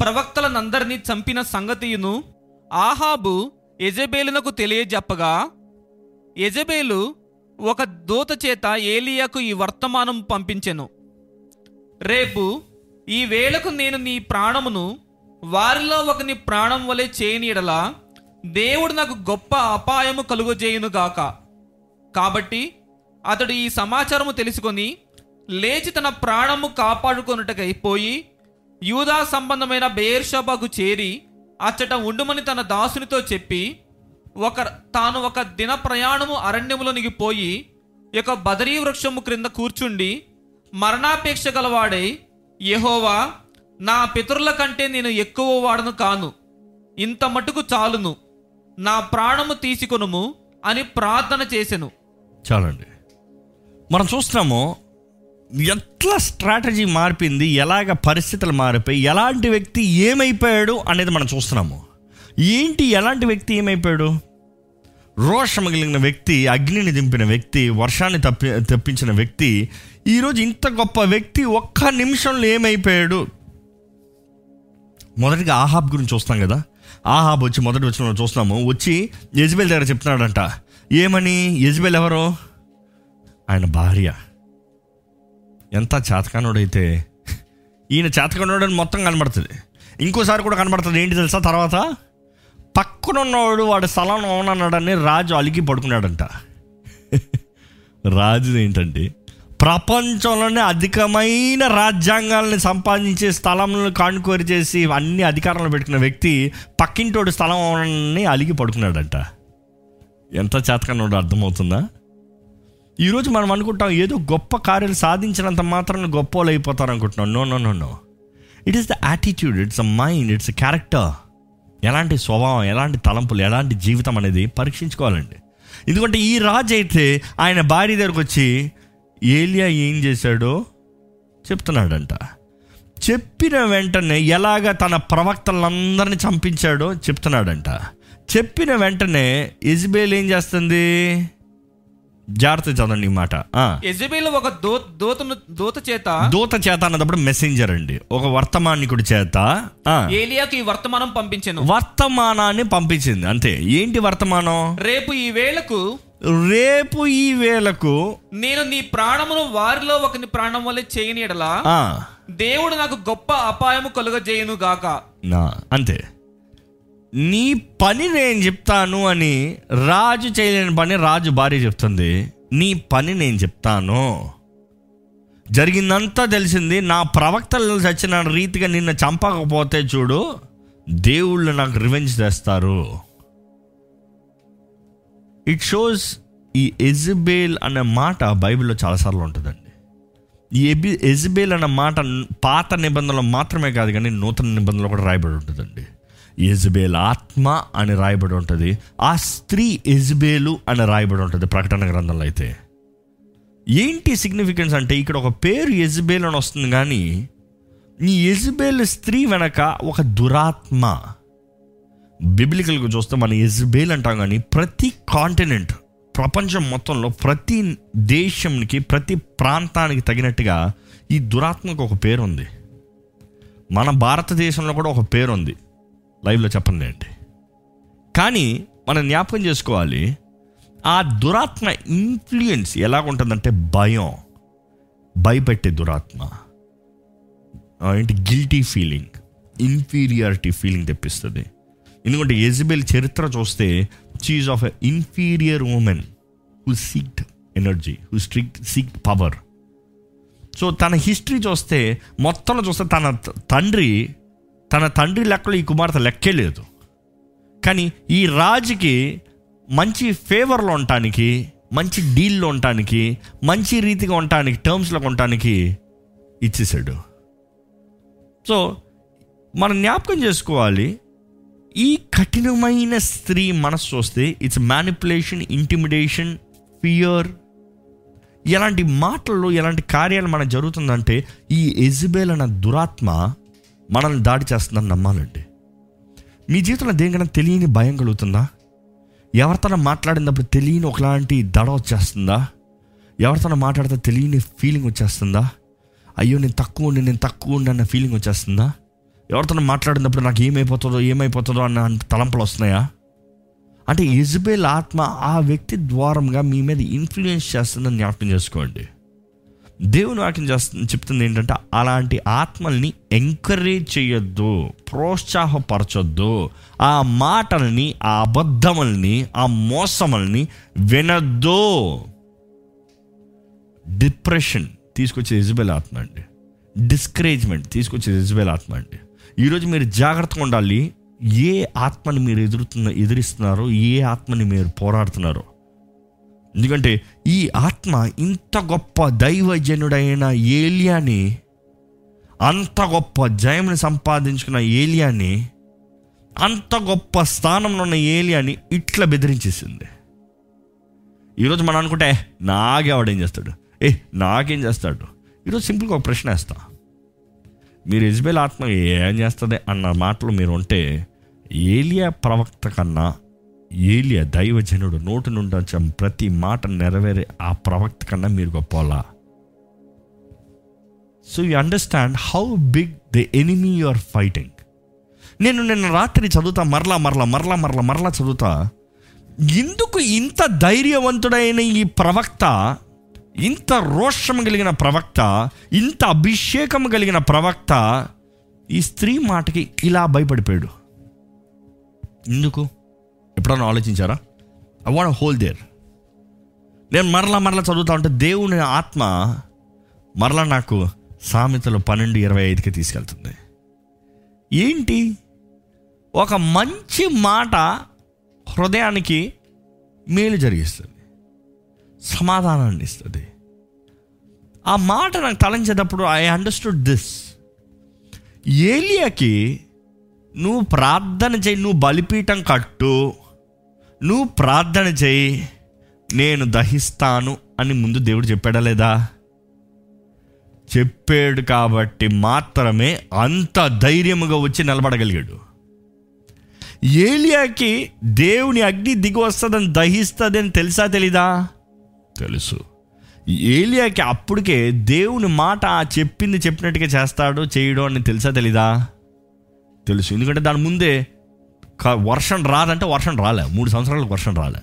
ప్రవక్తలనందరినీ చంపిన సంగతియును ఆహాబు ఎజబేలునకు తెలియజెప్పగా ఎజబేలు ఒక దూత చేత ఏలియాకు ఈ వర్తమానం పంపించెను. రేపు ఈ వేళకు నేను నీ ప్రాణమును వారిలో ఒకని ప్రాణం వలె చేయనీయడలా దేవుడు నాకు గొప్ప అపాయము కలుగజేయును గాక. కాబట్టి అతడు ఈ సమాచారము తెలుసుకొని లేచి తన ప్రాణము కాపాడుకొనుటకై పోయి యూదా సంబంధమైన బేర్షబాకు చేరి అచ్చట ఉండుమని తన దాసునితో చెప్పి ఒక తాను ఒక దిన ప్రయాణము అరణ్యములోనికి పోయి యొక్క బదరీ వృక్షము క్రింద కూర్చుండి మరణాపేక్ష గలవాడై యహోవా నా పితరుల కంటే నేను ఎక్కువ వాడను కాను ఇంత మటుకు చాలును. నా ప్రాణము తీసుకొనుము అని ప్రార్థన చేశాను చాలండి. మనం చూస్తున్నాము ఎట్లా స్ట్రాటజీ మారిపోయింది ఎలాగ పరిస్థితులు మారిపోయి ఎలాంటి వ్యక్తి ఏమైపోయాడు అనేది మనం చూస్తున్నాము. ఏంటి ఎలాంటి వ్యక్తి ఏమైపోయాడు? రోషం మిగిలిన వ్యక్తి అగ్నిని దింపిన వ్యక్తి వర్షాన్ని తప్పి తెప్పించిన వ్యక్తి ఈరోజు ఇంత గొప్ప వ్యక్తి ఒక్క నిమిషంలో ఏమైపోయాడు? మొదటిగా ఆహాబ్ గురించి చూస్తాం కదా ఆహాబ్ వచ్చి మొదటి వచ్చిన చూస్తున్నాము. వచ్చి యజ్బేల్ దగ్గర చెప్తున్నాడంట. ఏమని? యజ్బేల్ ఎవరు? ఆయన భార్య. ఎంత చేతకానుడైతే. ఈయన చేతకానుడని మొత్తం కనబడుతుంది. ఇంకోసారి కూడా కనబడుతుంది. ఏంటి తెలుసా? తర్వాత పక్కనున్నవాడు వాడి స్థలం అవునన్నాడని రాజు అలిగి పడుకున్నాడంట. (laughs) రాజు ఏంటంటే ప్రపంచంలోనే అధికమైన రాజ్యాంగాల్ని సంపాదించే స్థలంలో కానుకోరి చేసి అన్ని అధికారంలో పెట్టుకున్న వ్యక్తి పక్కింటోడి స్థలం అలిగి పడుకున్నాడంట. ఎంత చేతకన్నాడు అర్థమవుతుందా? ఈరోజు మనం అనుకుంటాం ఏదో గొప్ప కార్యాలు సాధించినంత మాత్రం గొప్ప వాళ్ళు అయిపోతారు అనుకుంటున్నాం no no no no it is the attitude it's a mind it's a character ఎలాంటి స్వభావం ఎలాంటి తలంపులు ఎలాంటి జీవితం అనేది పరీక్షించుకోవాలండి. ఎందుకంటే ఈ రాజు అయితే ఆయన భార్య దగ్గరకు వచ్చి ఏలియా ఏం చేశాడో చెప్తున్నాడంట. చెప్పిన వెంటనే ఎలాగ తన ప్రవక్తలందరినీ చంపించాడో చెప్తున్నాడంట. చెప్పిన వెంటనే ఇజ్బేల్ ఏం చేస్తుంది? జాగ్రత్త చదవండి ఈ మాట. ఆ. యజబేలు ఒక దోతను దోత చేత దూత చేత అన్నప్పుడు మెసెంజర్ అండి. ఒక వర్తమానికుడి చేత ఏలియాకు ఈ వర్తమానం పంపించెను. వర్తమానాన్ని పంపించింది అంతే. ఏంటి వర్తమానం? రేపు ఈ వేళకు రేపు ఈ వేళకు నేను నీ ప్రాణమును వారిలో ఒకని ప్రాణం వల్ల చేయని ఎడలా దేవుడు నాకు గొప్ప అపాయము కలుగజేయును గాక. నా అంతే. నీ పని నేను చెప్తాను అని రాజు చేయలేని పని రాజు భార్య చెప్తుంది. నీ పని నేను చెప్తాను. జరిగిందంతా తెలిసింది. నా ప్రవక్తలు చచ్చిన రీతిగా నిన్ను చంపకపోతే చూడు దేవుళ్ళు నాకు రివెంజ్ తెస్తారు ఇట్ షోస్ ఈ ఎజబేల్ అనే మాట బైబిల్లో చాలాసార్లు ఉంటుందండి. ఈ ఎబి ఎజబేల్ అనే మాట పాత నిబంధనలు మాత్రమే కాదు కానీ నూతన నిబంధనలు కూడా రాయబడి ఉంటుందండి. ఎజబేల్ ఆత్మ అని రాయబడి ఉంటుంది. ఆ స్త్రీ ఎజబేలు అని రాయబడి ఉంటుంది ప్రకటన గ్రంథంలో అయితే. ఏంటి సిగ్నిఫికెన్స్ అంటే ఇక్కడ ఒక పేరు ఎజబేల్ అని వస్తుంది కానీ ఈ ఎజబేల్ స్త్రీ వెనక ఒక దురాత్మ బిబ్లికల్గా చూస్తే మన ఎజ్బేల్ అంటాం కానీ ప్రతి కాంటినెంట్ ప్రపంచం మొత్తంలో ప్రతి దేశంకి ప్రతి ప్రాంతానికి తగినట్టుగా ఈ దురాత్మకు ఒక పేరు ఉంది. మన భారతదేశంలో కూడా ఒక పేరు ఉంది. లైవ్లో చెప్పండి అండి కానీ మనం జ్ఞాపకం చేసుకోవాలి ఆ దురాత్మ ఇన్ఫ్లుయెన్స్ ఎలాగుంటుందంటే భయం. భయపెట్టే దురాత్మ. ఏంటి? గిల్టీ ఫీలింగ్ ఇన్ఫీరియారిటీ ఫీలింగ్ తెప్పిస్తుంది. ఎందుకంటే ఎజిబెల్ చరిత్ర చూస్తే she's of a inferior woman who seeked energy who strict seek power so తన హిస్టరీ చూస్తే మొత్తంలో చూస్తే తన తండ్రి తన తండ్రి లెక్కలో ఈ కుమార్తె లెక్కే లేదు. కానీ ఈ రాజుకి మంచి ఫేవర్లో ఉండటానికి మంచి డీల్లో ఉండటానికి మంచి రీతిగా ఉండటానికి టర్మ్స్లో ఉండటానికి ఇచ్చేసాడు సో మనం జ్ఞాపకం చేసుకోవాలి ఈ కఠినమైన స్త్రీ మనసు చూస్తే ఇట్స్ మ్యానిపులేషన్ ఇంటిమిడేషన్ ఫియర్ ఎలాంటి మాటల్లో ఎలాంటి కార్యాలు మనకు జరుగుతుందంటే ఈ ఎజిబేల్ అన్న దురాత్మ మనల్ని దాడి చేస్తుందని నమ్మాలండి. మీ జీవితంలో దేనికైనా తెలియని భయం కలుగుతుందా? ఎవరితో మాట్లాడినప్పుడు తెలియని ఒకలాంటి దడ వచ్చేస్తుందా? ఎవరితో మాట్లాడితే తెలియని ఫీలింగ్ వచ్చేస్తుందా? అయ్యో నేను తక్కువ ఉండి నేను తక్కువ ఉండి అన్న ఫీలింగ్ వచ్చేస్తుందా? ఎవరితో మాట్లాడినప్పుడు నాకు ఏమైపోతుందో ఏమైపోతుందో అన్న తలంపులు వస్తున్నాయా? అంటే ఇజబెల్ ఆత్మ ఆ వ్యక్తి ద్వారంగా మీ మీద ఇన్ఫ్లుయెన్స్ చేస్తుందని జ్ఞాపకం చేసుకోండి. దేవుని వాక్యం చేస్తుంది చెప్తుంది ఏంటంటే అలాంటి ఆత్మల్ని ఎంకరేజ్ చేయొద్దు ప్రోత్సాహపరచొద్దు. ఆ మాటల్ని ఆ అబద్ధముల్ని ఆ మోసముల్ని వినద్దు. డిప్రెషన్ తీసుకొచ్చే ఇజబెల్ ఆత్మ అండి. డిస్కరేజ్మెంట్ తీసుకొచ్చే ఇజబెల్ ఆత్మ అండి. ఈరోజు మీరు జాగ్రత్తగా ఉండాలి. ఏ ఆత్మని మీరు ఎదురుతున్న ఎదిరిస్తున్నారో ఏ ఆత్మని మీరు పోరాడుతున్నారో. ఎందుకంటే ఈ ఆత్మ ఇంత గొప్ప దైవజనుడైన ఏలియాని అంత గొప్ప జయముని సంపాదించుకున్న ఏలియాని అంత గొప్ప స్థానంలో ఉన్న ఏలియాని ఇట్లా బెదిరించేసింది. ఈరోజు మనం అనుకుంటే నాగేవాడేం చేస్తాడు? ఏ నాకేం చేస్తాడు? ఈరోజు సింపుల్గా ఒక ప్రశ్న వేస్తాను మీరు ఇజ్బేల్ ఆత్మ ఏం చేస్తుంది అన్న మాటలు మీరు ఉంటే ఏలియా ప్రవక్త కన్నా ఏలియా దైవజనుడు నోటి నుండి వచ్చే ప్రతి మాట నెరవేరే ఆ ప్రవక్త కన్నా మీరు గొప్పలా? So you understand how big the enemy you are fighting నేను నిన్న రాత్రి చదువుతా మరలా మరలా మరలా మరలా మరలా చదువుతా ఎందుకు ఇంత ధైర్యవంతుడైన ఈ ప్రవక్త ఇంత రోషం కలిగిన ప్రవక్త ఇంత అభిషేకం కలిగిన ప్రవక్త ఈ స్త్రీ మాటకి ఇలా భయపడిపోయాడు. ఎందుకు? ఎప్పుడన్నా ఆలోచించారా? ఐ వాంట్ హోల్ దేర్ నేను మరలా మరలా చదువుతా ఉంటే దేవుని ఆత్మ మరలా నాకు సామెతలు పన్నెండు ఇరవై ఐదుకి తీసుకెళ్తుంది. ఏంటి? ఒక మంచి మాట హృదయానికి మేలు జరిగిస్తుంది. సమాధానాన్ని ఇస్తుంది. ఆ మాట నాకు తలంచేటప్పుడు ఐ అండర్స్టూడ్ దిస్ ఏలియాకి నువ్వు ప్రార్థన చేయి నువ్వు బలిపీఠం కట్టు నువ్వు ప్రార్థన చేయి నేను దహిస్తాను అని ముందు దేవుడు చెప్పాడా లేదా? చెప్పాడు కాబట్టి మాత్రమే అంత ధైర్యముగా వచ్చి నిలబడగలిగాడు. ఏలియాకి దేవుని అగ్ని దిగి వస్తుందని దహిస్తుందని తెలుసా తెలీదా? తెలుసు. ఏలియాకి అప్పటికే దేవుని మాట చెప్పింది చెప్పినట్టుగా చేస్తాడు చేయడం అని తెలుసా తెలీదా? తెలుసు. ఎందుకంటే దాని ముందే క- వర్షం రాదంటే వర్షం రాలే. మూడు సంవత్సరాలకు వర్షం రాలే.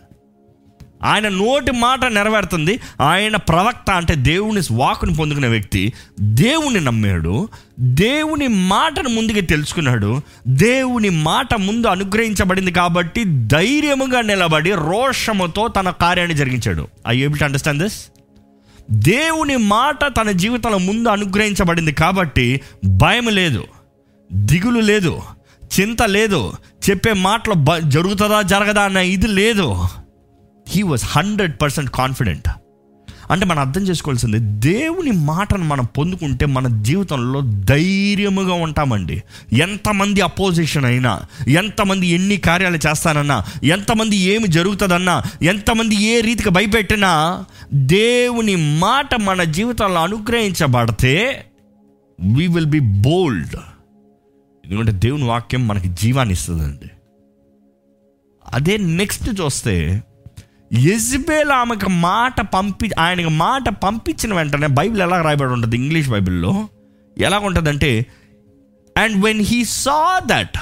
ఆయన నోటి మాట నెరవేరుతుంది. ఆయన ప్రవక్త అంటే దేవుని వాకుని పొందుకునే వ్యక్తి. దేవుని నమ్మాడు. దేవుని మాటను ముందుగా తెలుసుకున్నాడు. దేవుని మాట ముందు అనుగ్రహించబడింది కాబట్టి ధైర్యముగా నిలబడి రోషముతో తన కార్యాన్ని జరిగించాడు. I able to understand this దేవుని మాట తన జీవితంలో ముందు అనుగ్రహించబడింది కాబట్టి భయం లేదు. దిగులు లేదు. చింత లేదు. చెప్పే మాటలు జరుగుతుందా జరగదా అన్న ఇది లేదు. He was hundred percent confident అంటే మనం అర్థం చేసుకోవాల్సింది దేవుని మాటను మనం పొందుకుంటే మన జీవితంలో ధైర్యముగా ఉంటామండి. ఎంతమంది అపోజిషన్ అయినా ఎంతమంది ఎన్ని కార్యాలు చేస్తానన్నా ఎంతమంది ఏమి జరుగుతుందన్నా ఎంతమంది ఏ రీతికి భయపెట్టినా దేవుని మాట మన జీవితంలో అనుగ్రహించబడితే వీ విల్ బి బోల్డ్ ఎందుకంటే దేవుని వాక్యం మనకి జీవాన్ని ఇస్తుందండి. అదే నెక్స్ట్ చూస్తే ఎజ్బేల్ ఆమెకు మాట పంపి ఆయనకు మాట పంపించిన వెంటనే బైబిల్ ఎలా రాయబడి ఉంటుంది? ఇంగ్లీష్ బైబిల్లో ఎలా ఉంటుందంటే and when he saw that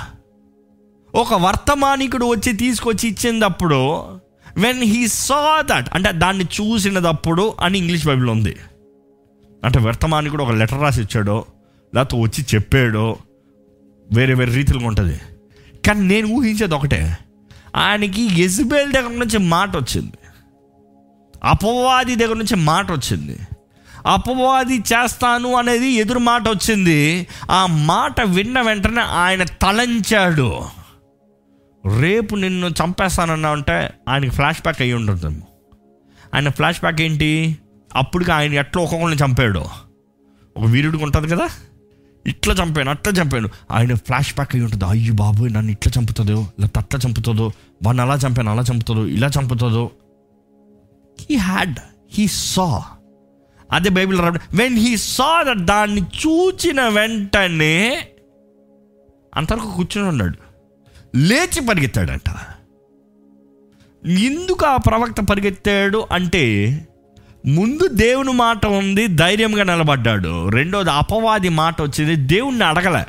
ఒక వర్తమానికుడు వచ్చి తీసుకొచ్చి ఇచ్చినప్పుడు వెన్ హీ సా దట్ అంటే దాన్ని చూసినదప్పుడు అని ఇంగ్లీష్ బైబిల్ ఉంది. అంటే వర్తమానికుడు ఒక లెటర్ రాసి ఇచ్చాడో లేకపోతే వచ్చి చెప్పాడో వేరే వేరే రీతిలో ఉంటుంది. కానీ నేను ఊహించేది ఒకటే ఆయనకి ఎజ్బేల్ దగ్గర నుంచి మాట వచ్చింది. అపవాది దగ్గర నుంచి మాట వచ్చింది. అపవాది చేస్తాను అనేది ఎదురు మాట వచ్చింది. ఆ మాట విన్న వెంటనే ఆయన తలంచాడు. రేపు నిన్ను చంపేస్తానన్నా అంటే ఆయనకి ఫ్లాష్ బ్యాక్ అయ్యి ఉంటుందేమో ఆయన ఫ్లాష్ బ్యాక్ ఏంటి? అప్పటికి ఆయన ఎట్లా ఒక్కొక్కరిని చంపాడు. ఒక వీరుడికి ఉంటుంది కదా? ఇట్లా చంపాను అట్లా చంపాను. ఆయన ఫ్లాష్ బ్యాక్ అయి ఉంటుంది. అయ్యో బాబు నన్ను ఇట్లా చంపుతుందో లేకపోతే అట్లా చంపుతుందో వాడిని అలా చంపాను అలా చంపుతుందో ఇలా చంపుతుందో. హీ హ్యాడ్ హీ సా అదే బైబిల్ రా వెన్ హీ సా దట్ దాన్ని చూచిన వెంటనే అంతవరకు కూర్చొని ఉన్నాడు. లేచి పరిగెత్తాడంట. ఎందుకు ఆ ప్రవక్త పరిగెత్తాడు అంటే ముందు దేవుని మాట ఉంది ధైర్యంగా నిలబడ్డాడు. రెండోది అపవాది మాట వచ్చింది దేవుణ్ణి అడగలే.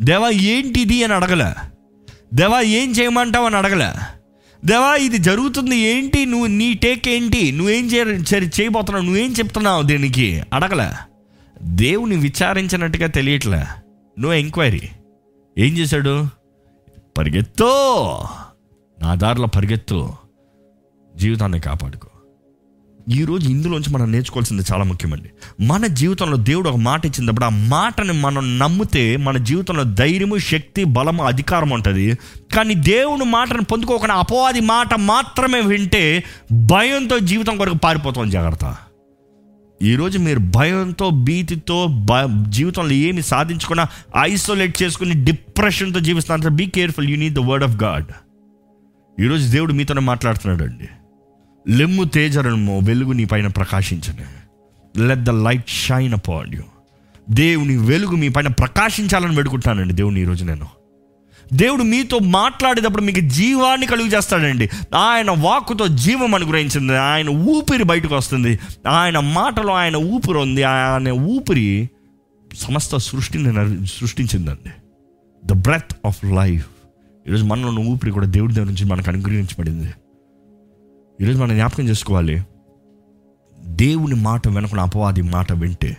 దేవా ఏంటిది అని అడగలే. దేవా ఏం చేయమంటావు అని అడగలే. దేవా ఇది జరుగుతుంది ఏంటి నువ్వు నీ టేక్ ఏంటి నువ్వేం చే చేయబోతున్నావు నువ్వేం చెప్తున్నావు దీనికి? అడగలే. దేవుని విచారించినట్టుగా తెలియట్లే. No enquiry. ఏం చేశాడు? పరిగెత్తు. నా దారిలో పరిగెత్తు. జీవితాన్ని కాపాడుకో. ఈరోజు ఇందులోంచి మనం నేర్చుకోవాల్సింది చాలా ముఖ్యమండి. మన జీవితంలో దేవుడు ఒక మాట ఇచ్చినప్పుడు ఆ మాటని మనం నమ్మితే మన జీవితంలో ధైర్యము శక్తి బలము అధికారం ఉంటుంది. కానీ దేవుని మాటను పొందుకోకుండా అపవాది మాట మాత్రమే వింటే భయంతో జీవితం కొరకు పారిపోతాం జాగ్రత్త. ఈరోజు మీరు భయంతో భీతితో భ జీవితంలో ఏమి సాధించకుండా ఐసోలేట్ చేసుకుని డిప్రెషన్తో జీవిస్తున్నారు be careful you need the word of God ఈరోజు దేవుడు మీతోనే మాట్లాడుతున్నాడు అండి లెమ్ము తేజరము వెలుగు నీ పైన ప్రకాశించను. Let the light shine upon you దేవుని వెలుగు మీ పైన ప్రకాశించాలని వేడుకుంటానండి దేవుని ఈరోజు నేను. దేవుడు మీతో మాట్లాడేటప్పుడు మీకు జీవాన్ని కలుగు చేస్తాడండి. ఆయన వాక్కుతో జీవం అనుగ్రహించింది. ఆయన ఊపిరి బయటకు వస్తుంది. ఆయన మాటలో ఆయన ఊపిరి ఉంది. ఆయన ఊపిరి సమస్త సృష్టిని సృష్టించిందండి. ద బ్రెత్ ఆఫ్ లైఫ్ ఈరోజు మనలో ఊపిరి కూడా దేవుడి దగ్గర నుంచి మనకు అనుగ్రహించబడింది. ఈరోజు మనం జ్ఞాపకం చేసుకోవాలి. దేవుని మాట వెనకున్న అపవాది మాట వింటే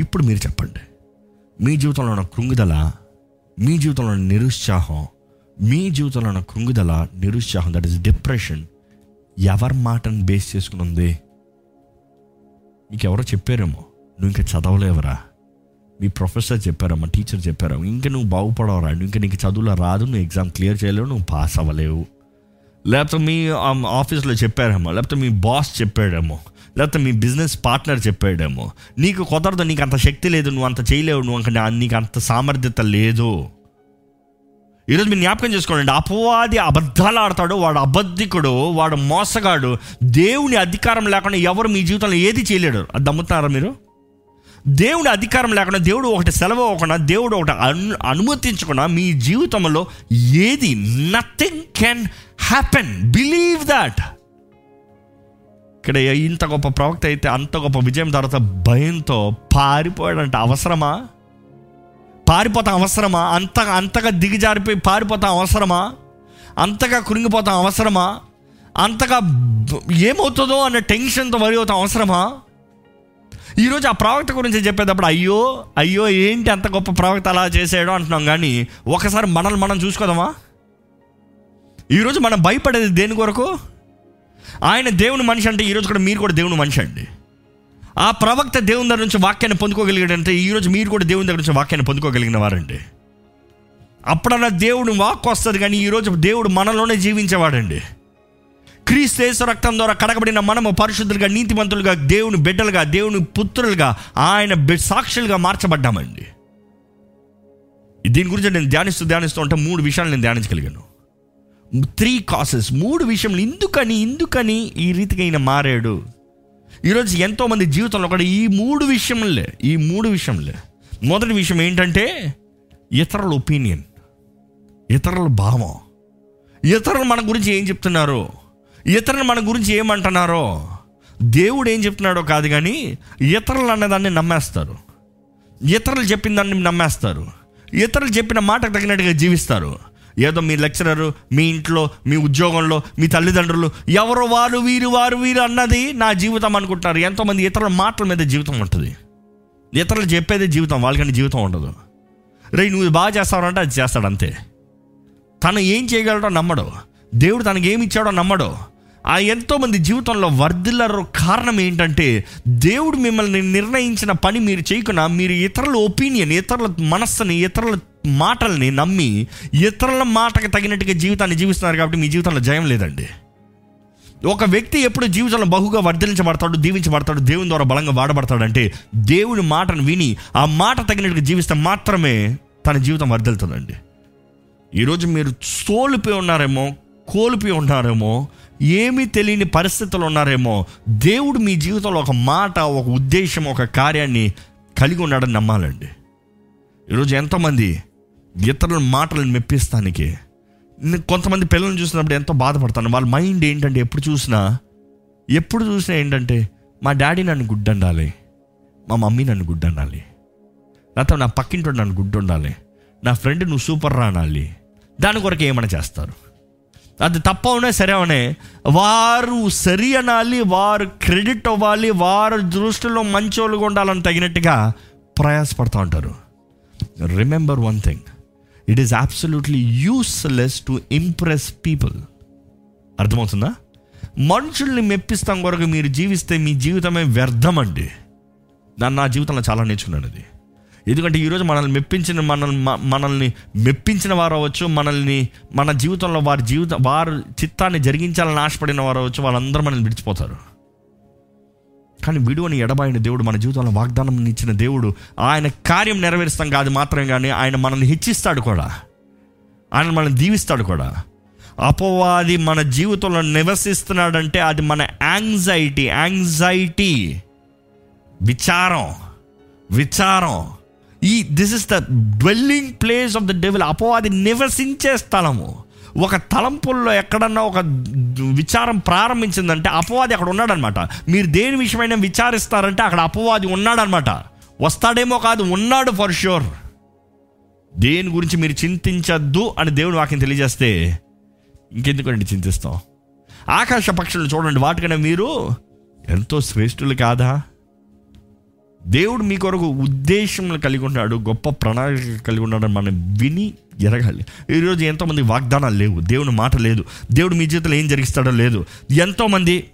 ఇప్పుడు మీరు చెప్పండి. మీ జీవితంలో ఉన్న కృంగుదల మీ జీవితంలో ఉన్న నిరుత్సాహం మీ జీవితంలో ఉన్న కృంగుదల నిరుత్సాహం దట్ ఇస్ డిప్రెషన్ ఎవరి మాటను బేస్ చేసుకుని ఉంది? మీకు ఎవరో చెప్పారేమో? నువ్వు ఇంకా చదవలేవరా? మీ ప్రొఫెసర్ చెప్పారమ్మా టీచర్ చెప్పారమ్మా ఇంకా నువ్వు బాగుపడవరా? నువ్వు ఇంకా నీకు చదువులో రాదు నువ్వు ఎగ్జామ్ క్లియర్ చేయలేవు నువ్వు పాస్ అవ్వలేవు. లేకపోతే మీ ఆఫీస్లో చెప్పారేమో లేకపోతే మీ బాస్ చెప్పాడేమో లేకపోతే మీ బిజినెస్ పార్ట్నర్ చెప్పాడేమో నీకు కుదరదు నీకు అంత శక్తి లేదు నువ్వు అంత చేయలేవు నువ్వు అంత నీకు అంత సామర్థ్యత లేదు. ఈరోజు మీరు జ్ఞాపకం చేసుకోండి అపవాది అబద్ధాలు ఆడతాడు వాడు అబద్ధికుడు వాడు మోసగాడు దేవుని అధికారం లేకుండా ఎవరు మీ జీవితంలో ఏది చేయలేడు. అది దమ్ముతున్నారా మీరు? దేవుడి అధికారం లేకుండా దేవుడు ఒకటి సెలవు ఇవ్వకుండా దేవుడు ఒకటి అను అనుమతించకుండా మీ జీవితంలో ఏది nothing can happen believe that ఇక్కడ ఇంత గొప్ప ప్రవక్త అయితే అంత గొప్ప విజయం తర్వాత భయంతో పారిపోయాడంట. అవసరమా? పారిపోతాం అవసరమా? అంతగా అంతగా దిగజారిపోయి పారిపోతాం అవసరమా? అంతగా కురింగిపోతాం అవసరమా? అంతగా ఏమవుతుందో అన్న టెన్షన్తో వరి అవుతాం అవసరమా? ఈరోజు ఆ ప్రవక్త గురించి చెప్పేటప్పుడు అయ్యో అయ్యో ఏంటి అంత గొప్ప ప్రవక్త అలా చేసాడో అంటున్నాం కానీ ఒకసారి మనల్ని మనం చూసుకోదామా? ఈరోజు మనం భయపడేది దేని కొరకు? ఆయన దేవుని మనిషి అంటే ఈరోజు కూడా మీరు కూడా దేవుని మనిషి అండి. ఆ ప్రవక్త దేవుని దగ్గర నుంచి వాక్యాన్ని పొందుకోగలిగాడంటే ఈరోజు మీరు కూడా దేవుని దగ్గర నుంచి వాక్యాన్ని పొందుకోగలిగిన వారండి. అప్పుడన్నా దేవుడు వాక్ వస్తుంది కానీ ఈరోజు దేవుడు మనలోనే జీవించేవాడండి. క్రీస్తేశ్వ రక్తం ద్వారా కడగబడిన మనము పరిశుద్ధులుగా నీతిమంతులుగా దేవుని బిడ్డలుగా దేవుని పుత్రులుగా ఆయన సాక్షులుగా మార్చబడ్డామండి. దీని గురించి నేను ధ్యానిస్తూ ధ్యానిస్తూ ఉంటే మూడు విషయాలు నేను ధ్యానించగలిగాను. Three causes. మూడు విషయంలో ఎందుకని ఎందుకని ఈ రీతిగా ఈయన మారాడు? ఈరోజు ఎంతోమంది జీవితంలో కూడా ఈ మూడు విషయంలే ఈ మూడు విషయంలే మొదటి విషయం ఏంటంటే ఇతరుల ఒపీనియన్ ఇతరుల భావం. ఇతరులు మన గురించి ఏం చెప్తున్నారో? ఇతరులు మన గురించి ఏమంటున్నారో? దేవుడు ఏం చెప్తున్నాడో కాదు కానీ ఇతరులు అన్నదాన్ని నమ్మేస్తారు. ఇతరులు చెప్పిన దాన్ని నమ్మేస్తారు. ఇతరులు చెప్పిన మాటకు తగినట్టుగా జీవిస్తారు. ఏదో మీ లెక్చరరు మీ ఇంట్లో మీ ఉద్యోగంలో మీ తల్లిదండ్రులు ఎవరు వారు వీరు వారు వీరు అన్నది నా జీవితం అనుకుంటారు ఎంతోమంది ఇతరుల మాటల మీద జీవితం ఉంటుంది. ఇతరులు చెప్పేదే జీవితం వాళ్ళకని జీవితం ఉండదు. రే నువ్వు బాగా చేస్తావంటే అది చేస్తాడు అంతే. తను ఏం చేయగలడో నమ్మడు. దేవుడు తనకి ఏమి ఇచ్చాడో నమ్మడు. ఆ ఎంతోమంది జీవితంలో వర్ధిల్లరు కారణం ఏంటంటే దేవుడు మిమ్మల్ని నిర్ణయించిన పని మీరు చేయకుండా మీరు ఇతరుల ఒపీనియన్ ఇతరుల మనస్సుని ఇతరుల మాటల్ని నమ్మి ఇతరుల మాటకు తగినట్టుగా జీవితాన్ని జీవిస్తున్నారు కాబట్టి మీ జీవితంలో జయం లేదండి. ఒక వ్యక్తి ఎప్పుడు జీవితంలో బహుగా వర్ధలించబడతాడు దీవించబడతాడు దేవుని ద్వారా బలంగా వాడబడతాడంటే దేవుని మాటను విని ఆ మాట తగినట్టుగా జీవిస్తే మాత్రమే తన జీవితం వర్ధిల్తుందండి ఈరోజు మీరు సోలిపోయి ఉన్నారేమో కోల్పోయి ఉన్నారేమో ఏమీ తెలియని పరిస్థితులు ఉన్నారేమో దేవుడు మీ జీవితంలో ఒక మాట ఒక ఉద్దేశం ఒక కార్యాన్ని కలిగి ఉన్నాడని నమ్మాలండి. ఈరోజు ఎంతోమంది ఇతరుల మాటలను మెప్పిస్తానికి కొంతమంది పిల్లల్ని చూసినప్పుడు ఎంతో బాధపడతాను. వాళ్ళ మైండ్ ఏంటంటే ఎప్పుడు చూసినా ఎప్పుడు చూసినా ఏంటంటే మా డాడీ నన్ను గుడ్డండాలి మా మమ్మీ నన్ను గుడ్డండాలి లేకపోతే నా పక్కింటి నన్ను గుడ్డుండాలి నా ఫ్రెండ్ నువ్వు సూపర్ రానాలి దాని కొరకు ఏమైనా చేస్తారు? అది తప్ప ఉన్నా సరే అవునే వారు సరి అనాలి వారు క్రెడిట్ అవ్వాలి వారు దృష్టిలో మంచోళ్ళుగా ఉండాలని తగినట్టుగా ప్రయాసపడుతూ ఉంటారు. Remember one thing it is absolutely useless to impress people అర్థమవుతుందా? మనుషుల్ని మెప్పిస్తాం కొరకు మీరు జీవిస్తే మీ జీవితమే వ్యర్థం అండి నా జీవితంలో చాలా నేర్చుకున్నాను అది ఎందుకంటే ఈరోజు మనల్ని మెప్పించిన మనల్ని మనల్ని మెప్పించిన వారు అవ్వచ్చు మనల్ని మన జీవితంలో వారి జీవితం వారు చిత్తాన్ని జరిగించాలని ఆశపడిన వారు అవ్వచ్చు వాళ్ళందరూ మనల్ని విడిచిపోతారు. కానీ విడువని ఎడబాయిన దేవుడు మన జీవితంలో వాగ్దానం ఇచ్చిన దేవుడు ఆయన కార్యం నెరవేరుస్తాం కాదు మాత్రమే కానీ ఆయన మనల్ని హెచ్చిస్తాడు కూడా. ఆయన మనల్ని దీవిస్తాడు కూడా. అపవాది మన జీవితంలో నివసిస్తున్నాడంటే అది మన యాంగ్జైటీ యాంగ్జైటీ విచారం విచారం. ఈ this is the dwelling place of the devil అపవాది నివసించే స్థలము. ఒక తలంపుల్లో ఎక్కడన్నా ఒక విచారం ప్రారంభించిందంటే అపవాది అక్కడ ఉన్నాడనమాట. మీరు దేని విషయమైనా విచారిస్తారంటే అక్కడ అపవాది ఉన్నాడనమాట. వస్తాడేమో కాదు ఉన్నాడు ఫర్ షూర్ దేని గురించి మీరు చింతించద్దు అని దేవుడు వాక్యం తెలియజేస్తే ఇంకెందుకండి చింతిస్తాం? ఆకాశ పక్షులను చూడండి వాటికైనా మీరు ఎంతో శ్రేష్ఠులు కాదా? దేవుడు మీ కొరకు ఉద్దేశంలో కలిగి ఉన్నాడు గొప్ప ప్రణాళిక కలిగి ఉన్నాడని మనం విని ఎరగాలి. ఈరోజు ఎంతోమంది వాగ్దానాలు లేవు. దేవుని మాట లేదు. దేవుడు మీ జీవితంలో ఏం జరిగిస్తాడో లేదు. ఎంతోమంది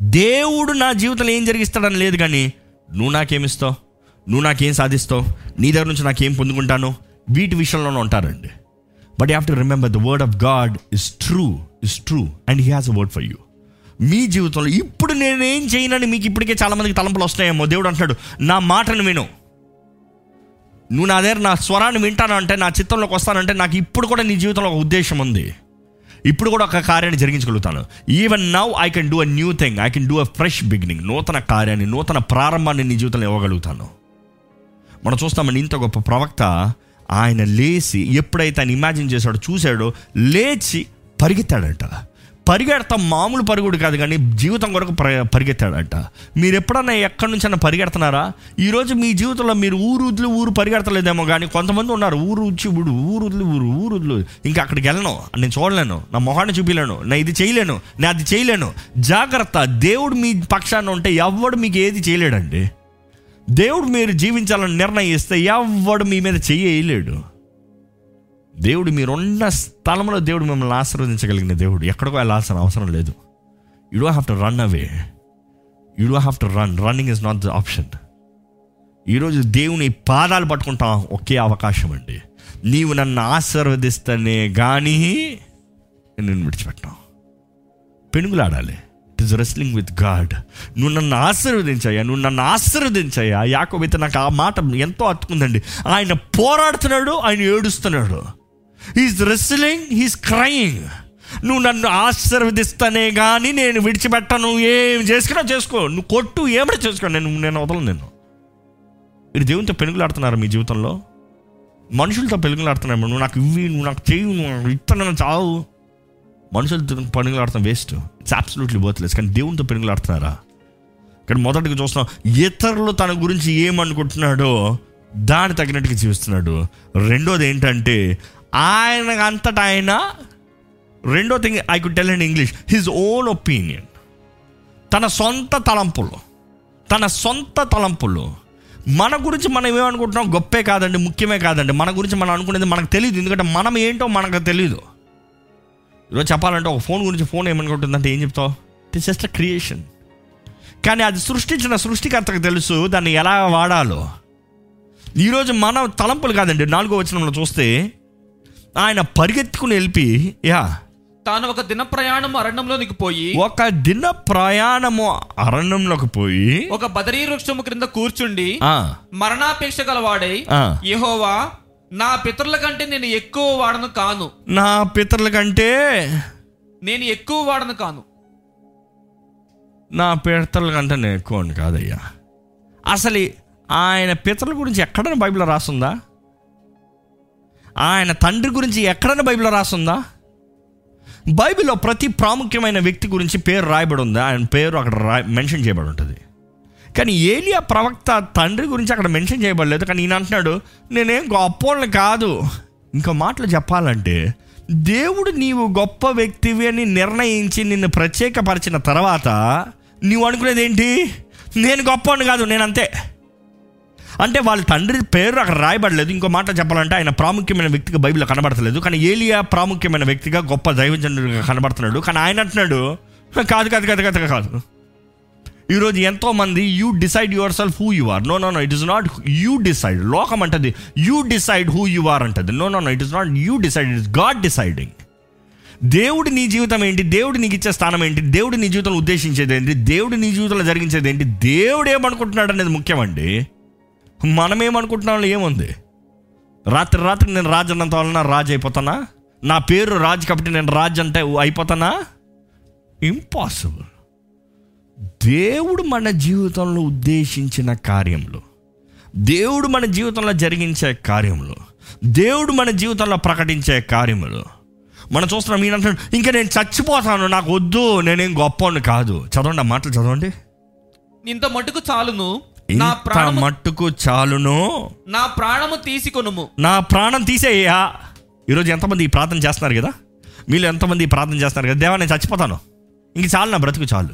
దేవుడు నా జీవితంలో ఏం జరిగిస్తాడని లేదు కానీ నువ్వు నాకేమిస్తావు నువ్వు నాకేం సాధిస్తావు? నీ దగ్గర నుంచి నాకేం పొందుకుంటాను? వీటి విషయంలోనే ఉంటారండి. But you have to remember the word of God is true is true and he has a word for you మీ జీవితంలో ఇప్పుడు నేనేం చేయనని మీకు ఇప్పటికే చాలామందికి తలంపులు వస్తాయేమో దేవుడు అంటాడు నా మాటను విను. నువ్వు నా దగ్గర నా స్వరాన్ని వింటాను అంటే నా చిత్తంలోకి వస్తానంటే నాకు ఇప్పుడు కూడా నీ జీవితంలో ఒక ఉద్దేశం ఉంది. ఇప్పుడు కూడా ఒక కార్యాన్ని జరిగించగలుగుతాను. Even now I can do a new thing I can do a fresh beginning నూతన కార్యాన్ని నూతన ప్రారంభాన్ని నీ జీవితంలో ఇవ్వగలుగుతాను. మనం చూస్తామని ఇంత గొప్ప ప్రవక్త ఆయన లేచి ఎప్పుడైతే ఆయన ఇమాజిన్ చేశాడో చూశాడో లేచి పరిగెత్తాడంట. పరిగెడతాం మామూలు పరుగుడు కాదు కానీ జీవితం కొరకు పరిగెత్తాడంట. మీరు ఎప్పుడన్నా ఎక్కడి నుంచైనా పరిగెడుతున్నారా? ఈరోజు మీ జీవితంలో మీరు ఊరు వదిలి ఊరు పరిగెడతలేదేమో కానీ కొంతమంది ఉన్నారు ఊరు వచ్చి ఊడు ఊరు వదిలి ఊరు ఊరు వదిలి ఇంకా అక్కడికి వెళ్ళను నేను చూడలేను నా మొహాన్ని చూపించలేను నా ఇది చేయలేను నేను అది చేయలేను. జాగ్రత్త దేవుడు మీ పక్షాన ఉంటే ఎవ్వడు మీకు ఏది చేయలేడండి? దేవుడు మీరు జీవించాలని నిర్ణయిస్తే ఎవ్వడు మీ మీద చెయ్యలేడు దేవుడు మీరున్న స్థలంలో దేవుడు మిమ్మల్ని ఆశీర్వదించగలిగిన దేవుడు. ఎక్కడికో వెళ్ళాల్సిన అవసరం లేదు. You do have to run away you do have to run running is not the option ఈరోజు దేవుని పాదాలు పట్టుకుంటాం. ఒకే అవకాశం అండి. నీవు నన్ను ఆశీర్వదిస్తేనే కానీ నేను విడిచిపెట్టాం. పెనుగులాడాలి. It is wrestling with God నువ్వు నన్ను ఆశీర్వదించాయా నువ్వు నన్ను ఆశీర్వదించాయా యాకోబైతే నాకు ఆ మాట ఎంతో అతుకుందండి. ఆయన పోరాడుతున్నాడు ఆయన ఏడుస్తున్నాడు. హీస్ రెస్లింగ్ హీస్ క్రయింగ్ నువ్వు నన్ను ఆశీర్వదిస్తానే కానీ నేను విడిచిపెట్టను. ఏం చేసుకున్నా చేసుకో. నువ్వు కొట్టు ఏమైనా చేసుకో. నేను నేను వదలను నేను మీరు దేవునితో పెనుగులాడుతున్నారు మీ జీవితంలో? మనుషులతో పెనుగులాడుతున్నారు? నువ్వు నాకు ఇవి నువ్వు నాకు చెయ్యి నువ్వు ఇస్తాను చావు. మనుషులతో పెనుగులాడతాం వేస్ట్ ఇట్స్ అబ్సల్యూట్లీ వర్త్లెస్ కానీ దేవునితో పెనుగులాడుతున్నారా? కానీ మొదటిగా చూస్తున్నాం ఇతరులు తన గురించి ఏమనుకుంటున్నాడో దాని తగినట్టుగా జీవిస్తున్నాడు. రెండోది ఏంటంటే ఆయన అంతటా ఆయన రెండో thing I could tell in English his own opinion తన సొంత తలంపులు తన సొంత తలంపులు. మన గురించి మనం ఏమనుకుంటున్నాం? గొప్పే కాదండి ముఖ్యమే కాదండి. మన గురించి మనం అనుకునేది మనకు తెలియదు ఎందుకంటే మనం ఏంటో మనకు తెలియదు ఈరోజు చెప్పాలంటే ఒక ఫోన్ గురించి ఫోన్ ఏమనుకుంటుందంటే ఏం చెప్తావు? దిస్ జస్ట్ క్రియేషన్ కానీ అది సృష్టించిన సృష్టికర్తకు తెలుసు దాన్ని ఎలా వాడాలో. ఈరోజు మన తలంపులు కాదండి నాలుగో వచనంలో చూస్తే ఆయన పరిగెత్తుకుని వెళ్ళి యా. తాను ఒక దిన ప్రయాణం అరణ్యంలోనికి పోయి ఒక దిన ప్రయాణము అరణ్యంలోకి పోయి ఒక బదరీ వృక్షము క్రింద కూర్చుండి మరణాపేక్ష గలవాడై యెహోవా నా పితరుల కంటే నేను ఎక్కువ వాడను కాను. నా పితరుల కంటే నేను ఎక్కువ వాడను కాను. నా పితరుల కంటే నేను ఎక్కువ కాదయ్యా. అసలు ఆయన పితరుల గురించి ఎక్కడైనా బైబిల్లో రాస్తుందా ఆయన తండ్రి గురించి ఎక్కడైనా బైబిల్లో రాస్తుందా బైబిల్లో ప్రతి ప్రాముఖ్యమైన వ్యక్తి గురించి పేరు రాయబడి ఉందా ఆయన పేరు అక్కడ రాయ మెన్షన్ చేయబడి ఉంటుంది కానీ ఏలియా ప్రవక్త తండ్రి గురించి అక్కడ మెన్షన్ చేయబడలేదు. కానీ ఈయన అంటున్నాడు నేనేం గొప్పోళ్ళని కాదు. ఇంకో మాటలు చెప్పాలంటే దేవుడు నీవు గొప్ప వ్యక్తివి అని నిర్ణయించి నిన్ను ప్రత్యేకపరిచిన తర్వాత నీవు అనుకునేది ఏంటి నేను గొప్పవాడిని కాదు నేను అంతే అంటే వాళ్ళ తండ్రి పేరు అక్కడ రాయబడలేదు. ఇంకో మాట చెప్పాలంటే ఆయన ప్రాముఖ్యమైన వ్యక్తిగా బైబిల్లో కనబడతలేదు. కానీ ఏలియా ప్రాముఖ్యమైన వ్యక్తిగా గొప్ప దైవజనుడిగా కనబడుతున్నాడు. కానీ ఆయన అంటున్నాడు కాదు కాదు కాదు కాదు కాదు. ఈరోజు ఎంతో మంది you decide yourself who you are no no no it is not you decide లోకం అంటది you decide who you are అంటది. No no no it is not you decide it is God deciding దేవుడు నీ జీవితం ఏంటి? దేవుడు నీకు ఇచ్చే స్థానం ఏంటి? దేవుడు నీ జీవితంలో ఉద్దేశించేది ఏంటి? దేవుడు నీ జీవితంలో జరిగించేది ఏంటి? దేవుడు ఏమనుకుంటున్నాడు అనేది ముఖ్యమండి. మనమేమనుకుంటున్నాం ఏముంది? రాత్రి రాత్రి నేను రాజు అన్నంత వలన రాజు అయిపోతానా నా పేరు రాజు కాబట్టి నేను రాజు అంటే అయిపోతానా? ఇంపాసిబుల్ దేవుడు మన జీవితంలో ఉద్దేశించిన కార్యంలో దేవుడు మన జీవితంలో జరిగించే కార్యంలో దేవుడు మన జీవితంలో ప్రకటించే కార్యములు. మనం చూస్తున్నాం ఈయన అంటున్నాడు ఇంకా నేను చచ్చిపోతాను నాకు వద్దు నేనేం గొప్పవాడిని కాదు. చదవండి ఆ మాటలు చదవండి. ఇంత మటుకు చాలును నా ఇంత ప్రాణము మట్టుకు చాలును. నా ప్రాణము తీసుకొనుము. నా ప్రాణం తీసేయ్యా. ఈరోజు ఎంతమంది ఈ ప్రార్థన చేస్తున్నారు కదా? మీరు ఎంతమంది ఈ ప్రార్థన చేస్తున్నారు కదా? దేవా నేను చచ్చిపోతాను. ఇంక చాలు నా బ్రతుకు చాలు.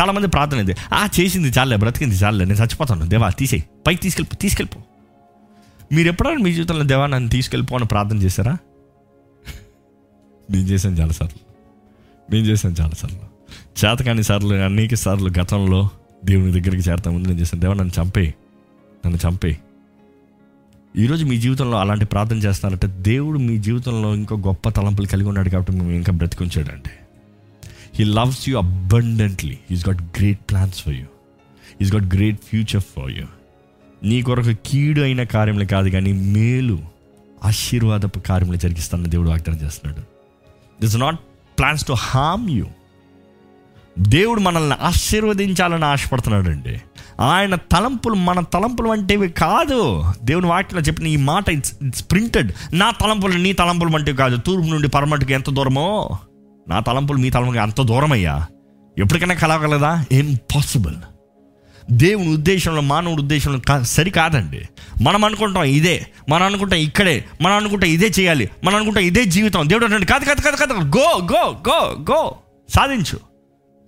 చాలామంది ప్రార్థన ఇది. ఆ చేసింది చాలే బ్రతికింది చాలే నేను చచ్చిపోతాను. దేవా తీసేయి. పైకి తీసుకెళ్ళిపో తీసుకెళ్ళిపో. మీరు ఎప్పుడైనా మీ జీవితంలో దేవా నన్ను తీసుకెళ్ళిపో అని ప్రార్థన చేశారా? నేను చేశాను చాలాసార్లు. నేను చేశాను చాలాసార్లు. చేతకాని సార్లు అనేక సార్లు గతంలో దేవుని దగ్గరికి చేరతా ముందు నేను చేశాను దేవా నన్ను చంపే నన్ను చంపే ఈరోజు మీ జీవితంలో అలాంటి ప్రార్థన చేస్తున్నారంటే దేవుడు మీ జీవితంలో ఇంకో గొప్ప తలంపులు కలిగి ఉన్నాడు కాబట్టి మేము ఇంకా బ్రతికుంచాడంటే he loves you abundantly is got great plans for you is got great future for you నీ కొరకు కీడు అయిన కార్యములు కాదు కానీ మేలు ఆశీర్వాదపు కార్యములు జరిగిస్తానని దేవుడు వాగ్దానం చేస్తున్నాడు. This not plans to harm you దేవుడు మనల్ని ఆశీర్వదించాలని ఆశపడుతున్నాడు అండి ఆయన తలంపులు మన తలంపులు వంటివి కాదు. దేవుని వాటిలో చెప్పిన ఈ మాట ఇట్స్ ఇట్స్ ప్రింటెడ్. నా తలంపులు నీ తలంపులు వంటివి కాదు. తూర్పు నుండి పరమటికి ఎంత దూరమో? నా తలంపులు మీ తలంపులు అంత దూరం అయ్యా ఎప్పటికైనా కలవగలదా? ఇంపాసిబుల్ దేవుని ఉద్దేశంలో మానవుడి ఉద్దేశంలో కా- సరికాదండి. మనం అనుకుంటాం ఇదే. మనం అనుకుంటాం ఇక్కడే. మనం అనుకుంటాం ఇదే చేయాలి. మనం అనుకుంటాం ఇదే జీవితం. దేవుడు అంటే కాదు కాదు కాదు కాదు గో గో గో గో సాధించు.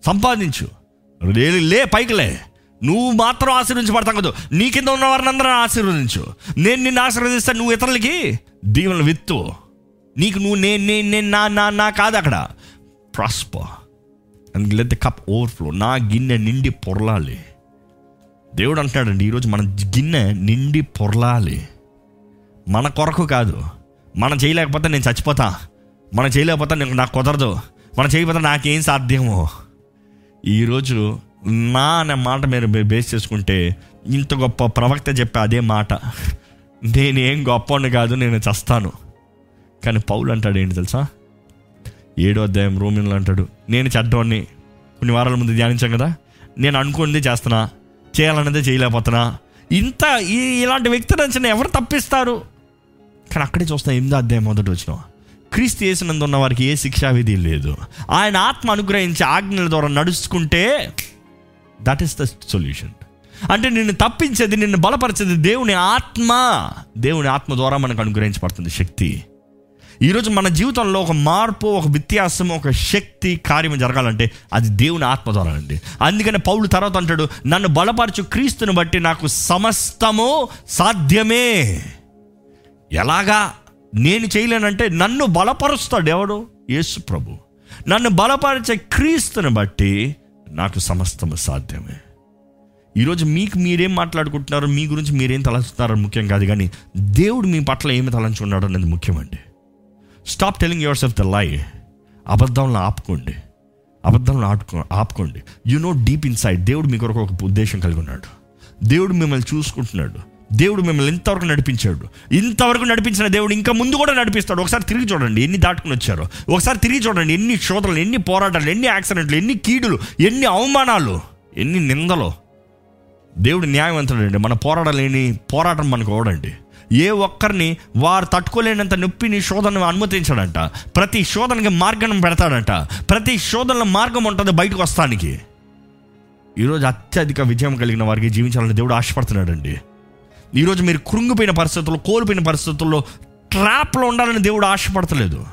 సంపాదించు. లే లే పైకిలే నువ్వు మాత్రం ఆశీర్వదించబడతాం కదా. నీ కింద ఉన్న వారిని అందరూ ఆశీర్వదించు. నేను నిన్ను ఆశీర్వదిస్తాను నువ్వు ఇతరులకి దీవెనలు విత్తు నీకు నువ్వు నేను నేను నేను నా నా నా కాదు అక్కడ. Prosper and let the cup overflow నా గిన్నె నిండి పొరలాలి. దేవుడు అంటాడండి ఈరోజు మన గిన్నె నిండి పొరలాలి. మన కొరకు కాదు. మనం చేయలేకపోతే నేను చచ్చిపోతా. మనం చేయలేకపోతే నేను నాకు కుదరదు. మనం చేయకపోతే నాకేం సాధ్యమో. ఈరోజు మా అనే మాట మీరు బేస్ చేసుకుంటే ఇంత గొప్ప ప్రవక్త చెప్పే అదే మాట. నేనేం గొప్పని కాదు నేను చస్తాను. కానీ పౌలు అంటాడు ఏంటి తెలుసా? ఏడో అధ్యాయం రోమిన్లు అంటాడు నేను చెడ్డవాడిని కొన్ని వారాల ముందు ధ్యానించాం కదా? నేను అనుకున్నది చేస్తున్నా చేయాలన్నదే చేయలేకపోతున్నా. ఇంత ఈ ఇలాంటి వ్యక్తి నుంచి ఎవరు తప్పిస్తారు? కానీ అక్కడే చూస్తున్నా ఎనిమిదో అధ్యాయం మొదటి వచ్చినావా క్రీస్తు చేసినందు ఉన్న వారికి ఏ శిక్షా విధి లేదు. ఆయన ఆత్మ అనుగ్రహించి ఆజ్ఞల ద్వారా నడుచుకుంటే దట్ ఈస్ ద సొల్యూషన్ అంటే నిన్ను తప్పించేది నిన్ను బలపరిచేది దేవుని ఆత్మ. దేవుని ఆత్మ ద్వారా మనకు అనుగ్రహించబడుతుంది శక్తి. ఈరోజు మన జీవితంలో ఒక మార్పు ఒక వ్యత్యాసం ఒక శక్తి కార్యం జరగాలంటే అది దేవుని ఆత్మ ద్వారా అండి అందుకని పౌరుడు తర్వాత అంటాడు నన్ను బలపరచు క్రీస్తుని బట్టి నాకు సమస్తము సాధ్యమే. ఎలాగా? నేను చేయలేనంటే నన్ను బలపరుస్తాడు ఎవడు? యేసు ప్రభు. నన్ను బలపరిచే క్రీస్తుని బట్టి నాకు సమస్తము సాధ్యమే. ఈరోజు మీకు మీరేం మాట్లాడుకుంటున్నారో? మీ గురించి మీరేం తలంచుతున్నారో ముఖ్యం కాదు కానీ దేవుడు మీ పట్ల ఏమి తలంచున్నాడు అనేది ముఖ్యమండి. Stop telling yourself the lie అబద్ధంలో ఆపుకోండి. అబద్ధంలో ఆపుకో ఆపుకోండి. యు నో డీప్ ఇన్సైడ్ దేవుడు మీ కొరకు ఒక ఉద్దేశం కలిగి ఉన్నాడు. దేవుడు మిమ్మల్ని చూసుకుంటున్నాడు. దేవుడు మిమ్మల్ని ఇంతవరకు నడిపించాడు. ఇంతవరకు నడిపించిన దేవుడు ఇంకా ముందు కూడా నడిపిస్తాడు. ఒకసారి తిరిగి చూడండి ఎన్ని దాటుకుని వచ్చారో. ఒకసారి తిరిగి చూడండి ఎన్ని శోధనలు ఎన్ని పోరాటాలు ఎన్ని యాక్సిడెంట్లు ఎన్ని కీడులు ఎన్ని అవమానాలు ఎన్ని నిందలు. దేవుడు న్యాయవంతుడండి. మన పోరాడలేని పోరాటం మనకు ఓడండి ఏ ఒక్కరిని వారు తట్టుకోలేనంత నొప్పిని శోధనను అనుమతించాడంట. ప్రతి శోధనకి మార్గం పెడతాడంట. ప్రతి శోధనలో మార్గం ఉంటుంది బయటకు వస్తానికి. ఈరోజు అత్యధిక విజయం కలిగిన వారికి జీవించాలని దేవుడు ఆశపడుతున్నాడండి. ఈరోజు మీరు కృంగిపోయిన పరిస్థితుల్లో కోల్పోయిన పరిస్థితుల్లో ట్రాప్లో ఉండాలని దేవుడు ఆశపడతలేదు.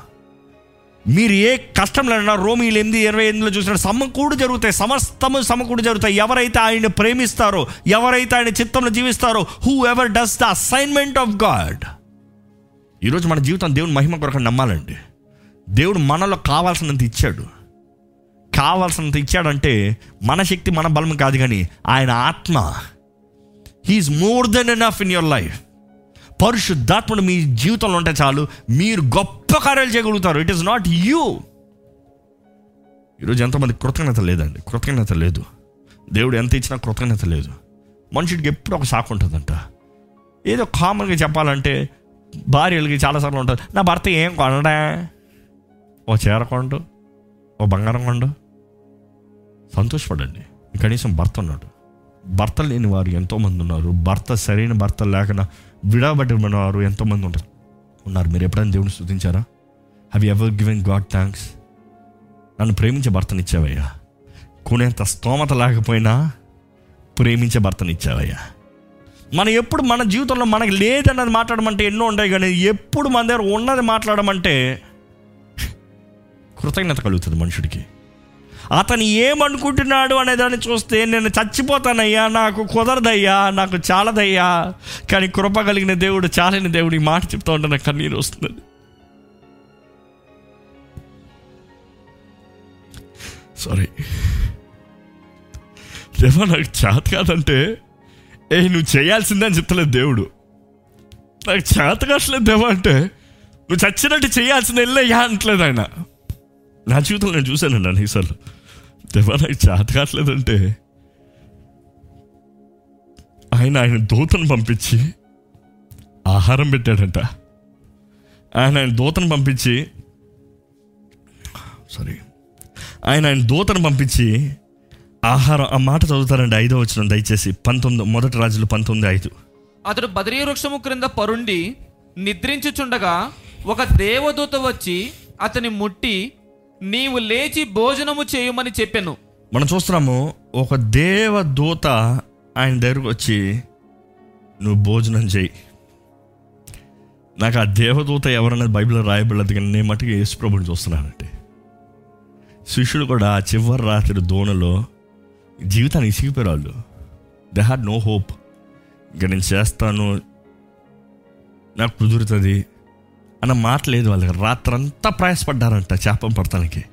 మీరు ఏ కష్టంలో ఉన్నా రోమిలు ఎనిమిది ఇరవై ఎనిమిదిలో చూసిన సమకూడు జరుగుతాయి సమస్తము సమకూడు జరుగుతాయి. ఎవరైతే ఆయన ప్రేమిస్తారో ఎవరైతే ఆయన చిత్తంలో జీవిస్తారో whoever does the assignment of God ఈరోజు మన జీవితం దేవుని మహిమ కొరకు నమ్మాలండి. దేవుడు మనలో కావాల్సినంత ఇచ్చాడు. కావాల్సినంత ఇచ్చాడంటే మన శక్తి మన బలం కాదు కానీ ఆయన ఆత్మ he is more than enough in your life పరిశుద్ధాత్ముడు మీ జీవితంలో ఉంటే చాలు మీరు గొప్ప కార్యాలు చేయగలుగుతారు. ఇట్ ఈస్ నాట్ యూ ఈరోజు ఎంతమంది కృతజ్ఞత లేదండి. కృతజ్ఞత లేదు. దేవుడు ఎంత ఇచ్చినా కృతజ్ఞత లేదు. మనుషుడికి ఎప్పుడు ఒక సాకు ఉంటుందంట. ఏదో కామన్గా చెప్పాలంటే భార్యలకి చాలాసార్లు ఉంటుంది నా భర్త ఏం కొనడా? ఓ చీర కొండు? ఓ బంగారం కొండు? సంతోషపడండి. కనీసం భర్త ఉన్నాడు. భర్త లేని వారు ఎంతోమంది ఉన్నారు. భర్త సరైన భర్త లేకుండా విడబడిన వారు ఎంతోమంది ఉంటారు ఉన్నారు. మీరు ఎప్పుడైనా దేవుని స్థుతించారా have ever given God thanks నన్ను ప్రేమించే భర్తనిచ్చావయ్యా. కొనేంత స్తోమత లేకపోయినా ప్రేమించే భర్తనిచ్చావయ్యా. మనం ఎప్పుడు మన జీవితంలో మనకి లేదన్నది మాట్లాడమంటే ఎన్నో ఉంటాయి కానీ ఎప్పుడు మన దగ్గర ఉన్నది మాట్లాడమంటే కృతజ్ఞత కలుగుతుంది మనుషుడికి. అతను ఏమనుకుంటున్నాడు అనే దాన్ని చూస్తే నేను చచ్చిపోతానయ్యా నాకు కుదరదయ్యా నాకు చాలదయ్యా. కానీ కృప కలిగిన దేవుడు చాలని దేవుడు ఈ మాట చెప్తా ఉంటే నాకు కన్నీరు వస్తుంది. సారీ దేవా నాకు చేత కాదంటే ఏ నువ్వు చేయాల్సిందని చెప్తలేదు దేవుడు. నాకు చేత కావట్లేదు దేవా అంటే నువ్వు చచ్చినట్టు చేయాల్సింది వెళ్ళయ్యా అంటలేదు ఆయన. నా జీవితంలో నేను చూశానండి అనేకసార్లు దేవా నాకు చేత కావట్లేదంటే ఆయన ఆయన దూతను పంపించి ఆహారం పెట్టాడంట. ఆయన ఆయన దూతను పంపించి సారీ. ఆయన ఆయన దూతను పంపించి ఆహారం ఆ మాట చదువుతారండి ఐదో వచ్చిన దయచేసి. పంతొమ్మిది మొదటి రాజులు పంతొమ్మిది ఐదు. అతడు బదరీ వృక్షము క్రింద పరుండి నిద్రించుచుండగా ఒక దేవదూత వచ్చి అతని ముట్టి నీవు లేచి భోజనము చేయమని చెప్పాను. మనం చూస్తున్నాము ఒక దేవదూత ఆయన దగ్గరకు వచ్చి నువ్వు భోజనం చేయి. నాకు ఆ దేవదూత ఎవరన్నది బైబిల్లో రాయబడలేదు కానీ నేను మటుకు యేసుప్రభుని చూస్తున్నానండి చూస్తున్నానంటే. శిష్యులు కూడా ఆ చివరి రాత్రి దోణలో జీవితాన్ని ఇసిగిపోయారు వాళ్ళు దే హ్యాడ్ నో హోప్ ఇంకా నేను చేస్తాను. నాకు కుదురుతుంది. అన్న మాట లేదు వాళ్ళ దగ్గర. రాత్రంతా ప్రయాసపడ్డారంట చేపం పడటానికి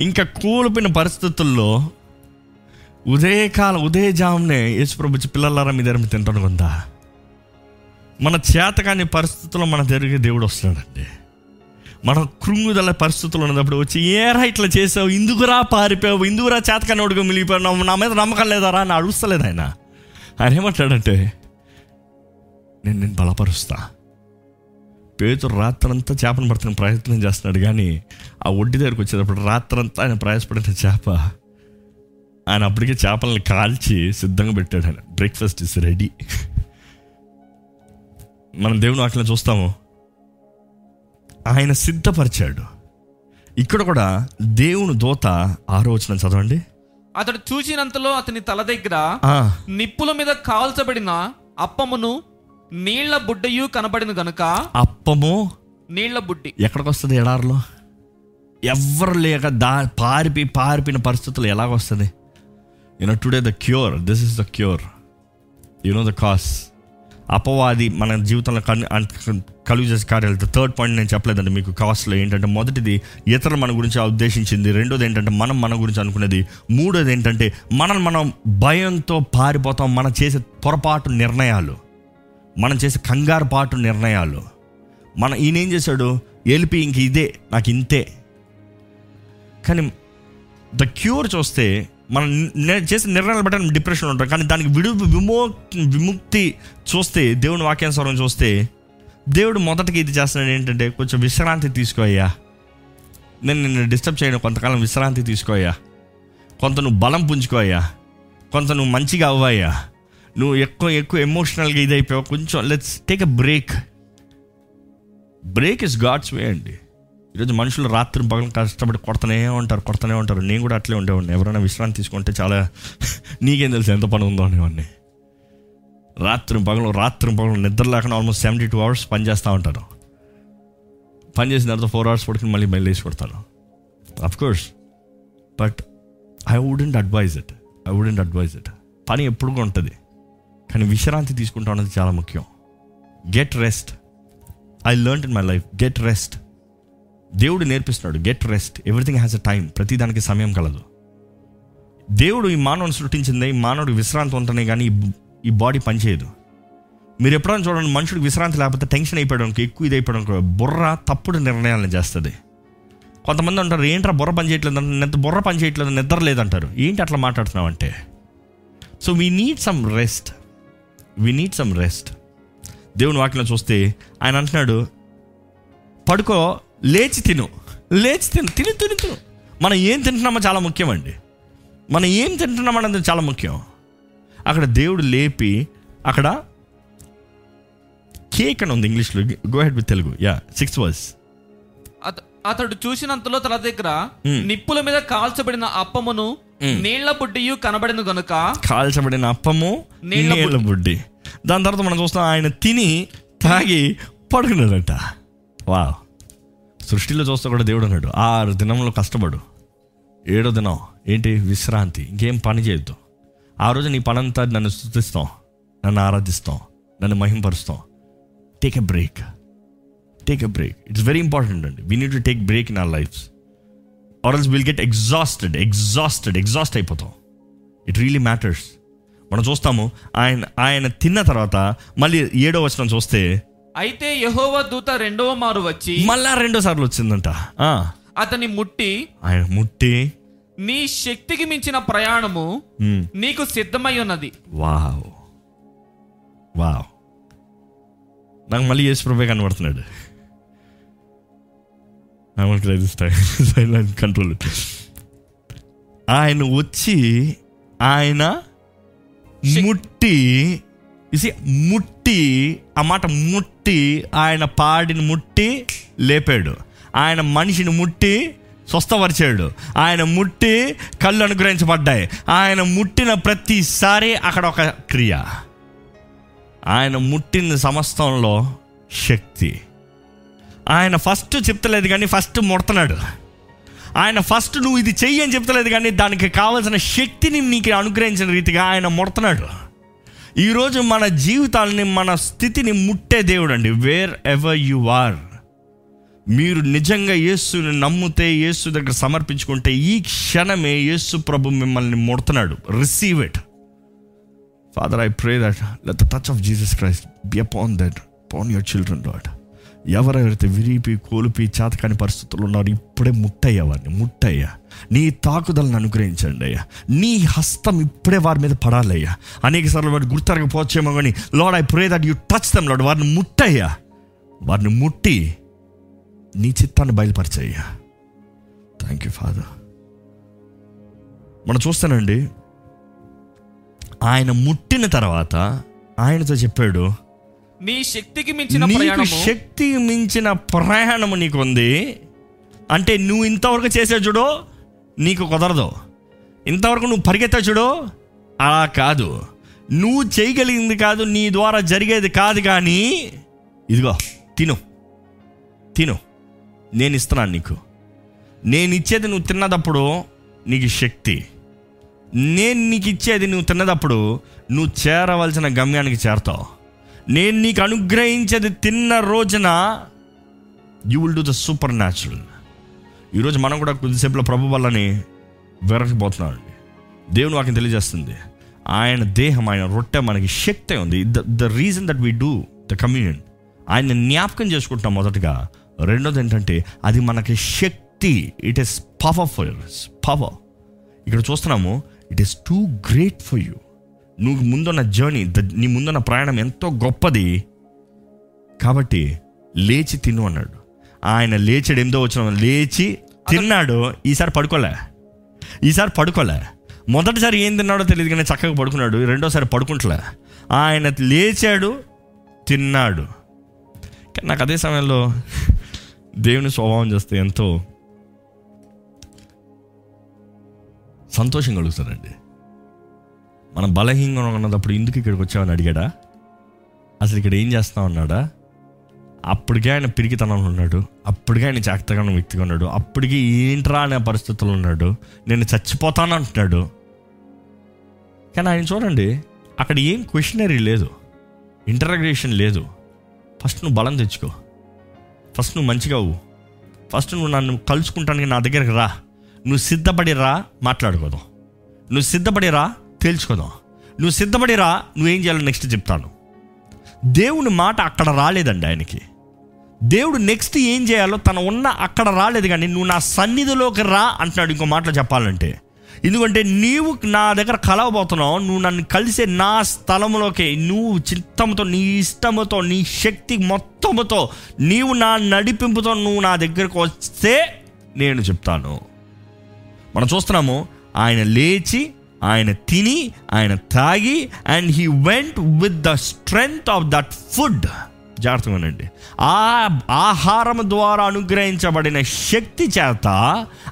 ఇంకా కూలిపోయిన పరిస్థితుల్లో ఉదయకాల ఉదయజామునే యేసుప్రభు పిల్లలారా మీ దగ్గర తింటాను కొందా? మన చేతకాని పరిస్థితుల్లో మన దగ్గరికి దేవుడు వస్తున్నాడండి. మనం కృంగుదల పరిస్థితులు ఉన్నప్పుడు వచ్చి ఏరా ఇట్లా చేసావు? ఇందుకురా పారిపోయావు? ఇందుకురా చేతకాని ఒడుగు మిలిగిపోయావు నా మీద నమ్మకం లేదారా? అని అడుగుస్తలేదు ఆయన. ఆయన ఏమంటాడంటే నేను నేను బలపరుస్తాను పేతురు రాత్రంతా చేపను పడుతున్న ప్రయత్నం చేస్తున్నాడు. కానీ ఆ ఒడ్డి దగ్గరికి వచ్చేటప్పుడు రాత్రంతా ఆయన ప్రయాసపడిన చేప ఆయన అప్పటికే చేపలను కాల్చి సిద్ధంగా పెట్టాడు ఆయన. బ్రేక్ఫాస్ట్ ఇస్ రెడీ మనం దేవుని వాక్యం చూస్తాము. ఆయన సిద్ధపరిచాడు. ఇక్కడ కూడా దేవుని దోత ఆరోచన చదవండి. అతడు చూచినంతలో అతని తల దగ్గర నిప్పుల మీద కాల్చబడిన అప్పమును నీళ్ళ బుడ్డయు కనబడిన గనుక అప్పము నీళ్ళ బుడ్డి. ఎక్కడికి వస్తుంది ఎడారిలో? ఎవ్వరు లేక దా పారిపి పారిపోయిన పరిస్థితులు ఎలాగొస్తుంది? You know today the cure this is the cure you know the cause అపవాది మన జీవితంలో కను కలుగు చేసే కార్యాలు. థర్డ్ పాయింట్ నేను చెప్పలేదండి మీకు కాస్ట్లో ఏంటంటే మొదటిది ఇతరులు మన గురించి ఉద్దేశించింది. రెండోది ఏంటంటే మనం మన గురించి అనుకునేది. మూడోది ఏంటంటే మనం మనం భయంతో పారిపోతాం మనం చేసే పొరపాటు నిర్ణయాలు. మనం చేసే కంగారు పాటు నిర్ణయాలు. మన ఈయనేం చేశాడు? ఏలిపి ఇంక ఇదే నాకు ఇంతే. కానీ ద క్యూర్ చూస్తే మనం చేసిన చేసే నిర్ణయాలు బట్టి డిప్రెషన్ ఉంటాం. కానీ దానికి విడు విమో విముక్తి చూస్తే దేవుని వాక్యానుసారం చూస్తే దేవుడు మొదటికి ఇది చేస్తున్నాడు ఏంటంటే కొంచెం విశ్రాంతి తీసుకోయ్యా నేను నిన్ను డిస్టర్బ్ చేయను కొంతకాలం విశ్రాంతి తీసుకోయ్యా కొంత నువ్వు బలం పుంజుకోయ్యా కొంత నువ్వు మంచిగా అవ్వయ్యా నువ్వు ఎక్కువ ఎక్కువ ఎమోషనల్గా ఇది అయిపోయావు కొంచెం let's take a break break is God's way అండి. ఈరోజు మనుషులు రాత్రి పగలు కష్టపడి కొడతనే ఉంటారు కొడతనే ఉంటారు. నేను కూడా అట్లే ఉండేవాడిని. ఎవరైనా విశ్రాంతి తీసుకుంటే చాలా (laughs) నీకేం తెలుసు ఎంత పని ఉందో అనేవాడిని. రాత్రి పగలు రాత్రి పగలు నిద్ర లేకుండా ఆల్మోస్ట్ సెవెంటీ టూ అవర్స్ పని చేస్తూ ఉంటారు. పని చేసిన తర్వాత ఫోర్ అవర్స్ పడుకుని మళ్ళీ మళ్ళీ వేసి కొడతాను of course but I wouldn't advise it I wouldn't advise it పని ఎప్పుడు ఉంటుంది. కానీ విశ్రాంతి తీసుకుంటా ఉన్నది చాలా ముఖ్యం. Get rest I learn in my life get rest దేవుడు నేర్పిస్తున్నాడు get rest everything has a time ప్రతిదానికి సమయం కలదు. దేవుడు ఈ మానవుని సృష్టించింది ఈ మానవుడు విశ్రాంతి ఉంటేనే కానీ ఈ- బాడీ పనిచేయదు మీరు ఎప్పుడైనా చూడండి మనుషుడికి విశ్రాంతి లేకపోతే టెన్షన్ అయిపోయడానికి ఎక్కువ ఇది అయిపోవడానికి బుర్ర తప్పుడు నిర్ణయాలను చేస్తుంది. కొంతమంది అంటారు ఏంట్రా బుర్ర పని చేయట్లేదు నిద్ర బుర్ర పని చేయట్లేదు నిద్ర లేదంటారు. ఏంటి అట్లా మాట్లాడుతున్నావు అంటే so we need some rest we need some rest దేవుని వాక్యం చూస్తే ఆయన అంటున్నాడు పడుకో లేచి తిను లేచి తిను తిని తిని తిను. మనం ఏం తింటున్నామో చాలా ముఖ్యం అండి మనం ఏం తింటున్నామో అనేది చాలా ముఖ్యం. అక్కడ దేవుడు లేపి అక్కడ కేక్ అని ఉంది ఇంగ్లీష్లో. Go ahead with Telugu. Yeah six verse అత- అతడు చూసినంతలో తల దగ్గర Hmm. నిప్పుల మీద కాల్చబడిన అప్పమును నీళ్ళ బుడ్డియు కనబడిన గనుక కాల్చబడిన అప్పము నీళ్ళ నీళ్ళ బుడ్డి. దాని తర్వాత మనం చూస్తాం ఆయన తిని తాగి పడుకున్నాడంట. వా సృష్టిలో చూస్తే కూడా దేవుడు అన్నాడు ఆరు దినంలో కష్టపడు. ఏడో దినం ఏంటి? విశ్రాంతి. ఇంకేం పని చేయొద్దు. ఆ రోజు నీ పనంతా నన్ను స్థుతిస్తాం. నన్ను ఆరాధిస్తాం. నన్ను మహింపరుస్తాం. Take a break take a break it's very important అండి. We need to take break in our lives or else will get exhausted exhausted exhaust అయిపోతాం. ఇట్ రియలీ మ్యాటర్స్ మనం చూస్తాము ఆయన ఆయన తిన్న తర్వాత మళ్ళీ ఏడో వచనం చూస్తే అయితే యెహోవా దూత రెండవ మారు వచ్చి మళ్ళా రెండో సార్లు వచ్చిందంట. అతని ముట్టి ఆయన ముట్టి నీ శక్తికి మించిన ప్రయాణము నీకు సిద్ధమై ఉన్నది వావ్. వావ్. నాకు మళ్ళీ కంట్రోల్ (laughs) ఆయన వచ్చి ఆయన ముట్టి ఇసి ముట్టి ఆ మాట ముట్టి ఆయన పాడిని ముట్టి లేపాడు. ఆయన మనిషిని ముట్టి స్వస్థపరిచాడు. ఆయన ముట్టి కళ్ళు అనుగ్రహించబడ్డాయి. ఆయన ముట్టిన ప్రతిసారి అక్కడ ఒక క్రియ. ఆయన ముట్టిన సమస్తంలో శక్తి. ఆయన ఫస్ట్ చెప్తలేదు కానీ ఫస్ట్ ముడతనాడు. ఆయన ఫస్ట్ నువ్వు ఇది చెయ్యి అని చెప్తలేదు కానీ దానికి కావాల్సిన శక్తిని నీకు అనుగ్రహించిన రీతిగా ఆయన ముడతన్నాడు ఈరోజు మన జీవితాలని మన స్థితిని ముట్టే దేవుడు అండి. వేర్ ఎవర్ యు ఆర్ మీరు నిజంగా యేసుని నమ్మితే యేసు దగ్గర సమర్పించుకుంటే ఈ క్షణమే యేసు ప్రభు మిమ్మల్ని ముడుతున్నాడు receive it father I pray that let the touch of Jesus Christ be upon that pan your children lord ఎవరెవరైతే విరిపి కోల్పి చేతకాని పరిస్థితుల్లో ఉన్నారో ఇప్పుడే ముట్టయ్యా వారిని ముట్టయ్యా. నీ తాకుదలను అనుగ్రహించండి అయ్యా. నీ హస్తం ఇప్పుడే వారి మీద పడాలయ్యా. అనేక సార్లు వారు గుర్తరకపోవచ్చేమో కానీ lord I pray that you touch them lord వారిని ముట్టయ్యా. వారిని ముట్టి నీ చిత్తాన్ని బయలుపరిచయ్యా. థ్యాంక్ యూ ఫాదర్ మనం చూస్తానండి ఆయన ముట్టిన తర్వాత ఆయనతో చెప్పాడు నీ శక్తికి మించిన నీకు శక్తి మించిన ప్రయాణము నీకు ఉంది అంటే నువ్వు ఇంతవరకు చేసే చూడో నీకు కుదరదు. ఇంతవరకు నువ్వు పరిగెత్తా చూడో అలా కాదు. నువ్వు చేయగలిగింది కాదు నీ ద్వారా జరిగేది కాదు కానీ ఇదిగో తిను. తిను. నేను ఇస్తున్నాను నీకు. నేను ఇచ్చేది నువ్వు తిన్నదప్పుడు నీకు శక్తి. నేను నీకు ఇచ్చేది నువ్వు తిన్నదప్పుడు నువ్వు చేరవలసిన గమ్యానికి చేరతావు. నేను నీకు అనుగ్రహించేది తిన్న రోజున you will do the supernatural ఈరోజు మనం కూడా కొద్దిసేపులో ప్రభు వల్లని వెరకపోతున్నాం దేవుని వాకి తెలియజేస్తుంది. ఆయన దేహం ఆయన రొట్టె మనకి శక్తి ఉంది. The the reason that we do the communion ఆయన జ్ఞాపకం చేసుకుంటున్నాం మొదటగా. రెండోది ఏంటంటే అది మనకి శక్తి. ఇట్ ఈస్ పవర్ఫుల్ పవర్ ఇక్కడ చూస్తున్నాము it is too great for you నువ్వు ముందున్న జర్నీ నీ ముందున్న ప్రయాణం ఎంతో గొప్పది. కాబట్టి లేచి తిను అన్నాడు. ఆయన లేచాడు ఎంతో వచ్చిన లేచి తిన్నాడు ఈసారి పడుకోలే. ఈసారి పడుకోలే. మొదటిసారి ఏం తిన్నాడో తెలియదు కానీ చక్కగా పడుకున్నాడు రెండోసారి పడుకుంటలే. ఆయన లేచాడు తిన్నాడు. కానీ నాకు అదే సమయంలో దేవుని స్వభావం చేస్తే ఎంతో సంతోషం కలుగుతారండి మనం బలహీనంగా ఉన్నప్పుడు ఎందుకు ఇక్కడికి వచ్చామని అడిగాడా? అసలు ఇక్కడ ఏం చేస్తావు అన్నాడా అప్పటికే ఆయన పిరికితనంలో ఉన్నాడు. అప్పటికే ఆయన జాగ్రత్తగా వ్యక్తిగా ఉన్నాడు. అప్పటికి ఏంట్రా అనే పరిస్థితుల్లో ఉన్నాడు. నేను చచ్చిపోతాను అంటున్నాడు. కానీ ఆయన చూడండి అక్కడ ఏం క్వశ్చనరీ లేదు. ఇంటరాగ్రేషన్ లేదు. ఫస్ట్ నువ్వు బలం తెచ్చుకో. ఫస్ట్ నువ్వు మంచిగా అవ్వు. ఫస్ట్ నువ్వు నన్ను కలుసుకుంటానికి నా దగ్గరికి రా. నువ్వు సిద్ధపడి రా మాట్లాడుకోదాం. నువ్వు సిద్ధపడి రా తేల్చుకోదాం నువ్వు సిద్ధపడి రా నువ్వేం చేయాలో నెక్స్ట్ చెప్తాను. దేవుని మాట అక్కడ రాలేదండి ఆయనకి. దేవుడు నెక్స్ట్ ఏం చేయాలో తన ఉన్న అక్కడ రాలేదు కానీ నువ్వు నా సన్నిధిలోకి రా అంటున్నాడు ఇంకో మాటలో చెప్పాలంటే. ఎందుకంటే నీవు నా దగ్గర కలవబోతున్నావు నువ్వు నన్ను కలిసే నా స్థలంలోకి నువ్వు చిత్తంతో నీ ఇష్టముతో నీ శక్తి మొత్తముతో నీవు నా నడిపింపుతో నువ్వు నా దగ్గరకు వస్తే నేను చెప్తాను. మనం చూస్తున్నాము ఆయన లేచి ఆయన తిని ఆయన తాగి and he went with the strength of that food జాగ్రత్తగానండి ఆ ఆహారం ద్వారా అనుగ్రహించబడిన శక్తి చేత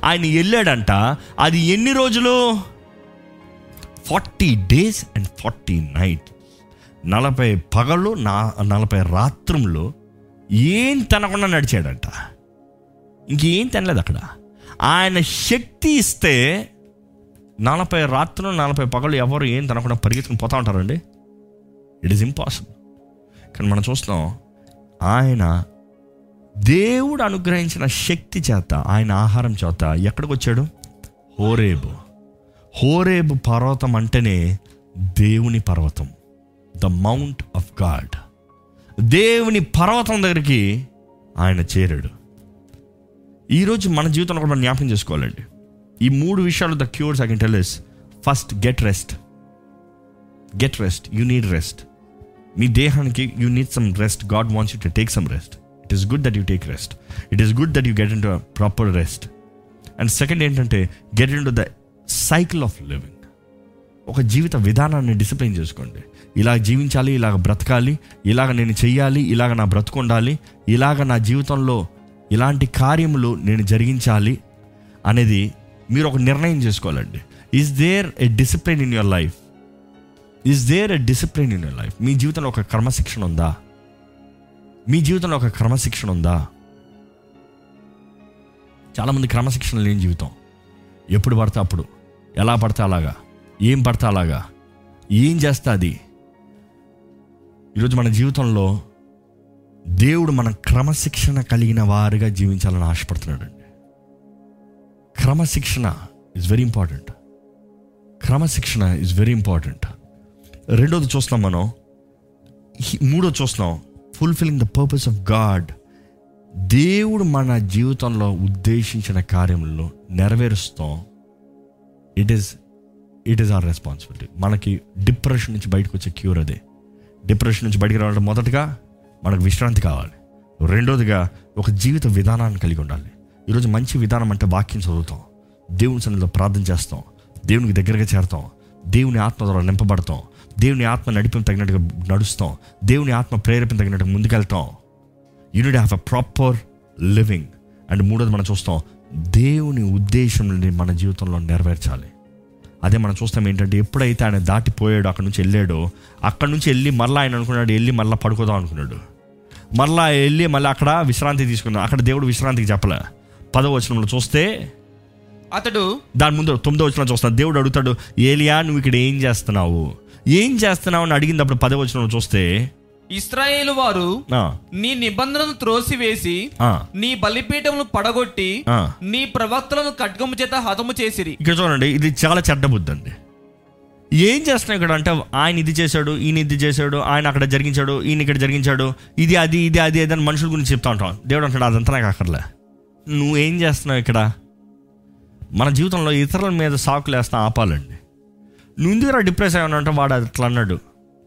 ఆయన వెళ్ళాడంట. అది ఎన్ని రోజులు? Forty days and forty night. నలభై పగళ్ళు నా నలభై రాత్రులు ఏం తినకుండా నడిచాడంట. ఇంకేం తినలేదు అక్కడ. ఆయన శక్తి ఇస్తే నలభై రాత్రులు నలభై పగలు ఎవరు ఏం తినకుండా పరిగెత్తుకుని పోతా ఉంటారండి? ఇట్ ఈస్ ఇంపాసిబుల్ కానీ మనం చూస్తున్నాం ఆయన దేవుడు అనుగ్రహించిన శక్తి చేత ఆయన ఆహారం చేత ఎక్కడికి వచ్చాడు? హోరేబు. హోరేబు పర్వతం అంటేనే దేవుని పర్వతం. ద మౌంట్ ఆఫ్ గాడ్ దేవుని పర్వతం దగ్గరికి ఆయన చేరాడు. ఈరోజు మన జీవితంలో కూడా మనం జ్ఞాపకం చేసుకోవాలండి. ఈ మూడు విషయాలు the cures I can tell is first get rest get rest you need rest మీ దేహానికి you need some rest God wants you to take some rest it is good that you take rest it is good that you get in to proper rest and second ఏంటంటే get in to the cycle of living ఒక జీవిత విధానాన్ని డిసిప్లిన్ చేసుకోండి. ఇలా జీవించాలి ఇలాగ బ్రతకాలి ఇలాగ నేను చెయ్యాలి ఇలాగ నా బ్రతుకుండాలి ఇలాగ నా జీవితంలో ఇలాంటి కార్యములు నేను జరిగించాలి అనేది మీరు ఒక నిర్ణయం చేసుకోవాలండి. Is there a discipline in your life is there a discipline in your life మీ జీవితంలో ఒక క్రమశిక్షణ ఉందా? మీ జీవితంలో ఒక క్రమశిక్షణ ఉందా? చాలామంది క్రమశిక్షణ లేని జీవితం. ఎప్పుడు పడితే అప్పుడు. ఎలా పడితే అలాగా. ఏం పడితే అలాగా. ఏం చేస్తా అది. ఈరోజు మన జీవితంలో దేవుడు మన క్రమశిక్షణ కలిగిన వారిగా జీవించాలని ఆశపడుతున్నాడండి. క్రమశిక్షణ ఇస్ వెరీ ఇంపార్టెంట్ క్రమశిక్షణ ఇస్ వెరీ ఇంపార్టెంట్ రెండోది చూస్తున్నాం మనం. మూడో చూస్తున్నాం. Fulfilling the purpose of God దేవుడు మన జీవితంలో ఉద్దేశించిన కార్యంలో నెరవేరుస్తాం. It is it is our responsibility మనకి డిప్రెషన్ నుంచి బయటకు వచ్చే క్యూర్ అదే. డిప్రెషన్ నుంచి బయటకు రావాలంటే మొదటగా మనకు విశ్రాంతి కావాలి. రెండోదిగా ఒక జీవిత విధానాన్ని కలిగి ఉండాలి. ఈరోజు మంచి విధానం అంటే వాక్యం చదువుతాం. దేవుని సన్నిధిలో ప్రార్థన చేస్తాం. దేవునికి దగ్గరగా చేరతాం. దేవుని ఆత్మ ద్వారా నింపబడతాం. దేవుని ఆత్మ నడిపిన తగినట్టుగా నడుస్తాం. దేవుని ఆత్మ ప్రేరేపణ తగినట్టుగా ముందుకెళ్తాం. You need have a proper living and మూడోది మనం చూస్తాం దేవుని ఉద్దేశం మన జీవితంలో నెరవేర్చాలి. అదే మనం చూస్తాం ఏంటంటే ఎప్పుడైతే ఆయన దాటిపోయాడు అక్కడ నుంచి వెళ్ళాడో అక్కడ నుంచి వెళ్ళి మళ్ళీ ఆయన అనుకున్నాడు వెళ్ళి మళ్ళీ పడుకోదాం అనుకున్నాడు. మళ్ళీ వెళ్ళి మళ్ళీ అక్కడ విశ్రాంతి తీసుకున్నాడు. అక్కడ దేవుడు విశ్రాంతికి చెప్పలే. పదో వచనంలో చూస్తే అతడు దాని ముందు తొమ్మిదో వచనం చూస్తాను దేవుడు అడుగుతాడు ఏలియా నువ్వు ఇక్కడ ఏం చేస్తున్నావు? ఏం చేస్తున్నావు? అని అడిగినప్పుడు పదో వచనంలో చూస్తే ఇస్రాయేలు వారు నీ నిబంధనను త్రోసివేసి నీ బలిపీఠమును పడగొట్టి. నీ ప్రవక్తలను ఖడ్గము చేత హతము చేసిరి. ఇక్కడ చూడండి ఇది చాలా చెడ్డ బుద్ధి అండి. ఏం చేస్తున్నావు ఇక్కడ అంటే ఆయన ఇది చేశాడు ఈయన ఇది చేశాడు ఆయన అక్కడ జరిగించాడు ఈయన ఇక్కడ జరిగించాడు ఇది అది ఇది అది అది అని మనుషుల గురించి చెప్తా ఉంటాం. దేవుడు అంటాడు అదంతా నాకు అక్కర్లే. నువ్వేం చేస్తున్నావు ఇక్కడ? మన జీవితంలో ఇతరుల మీద సాకులు వేస్తా ఆపాలండి. నువ్వు ఎందుకు డిప్రెస్ అయ్యావు అంటే వాడు అట్లా అన్నాడు.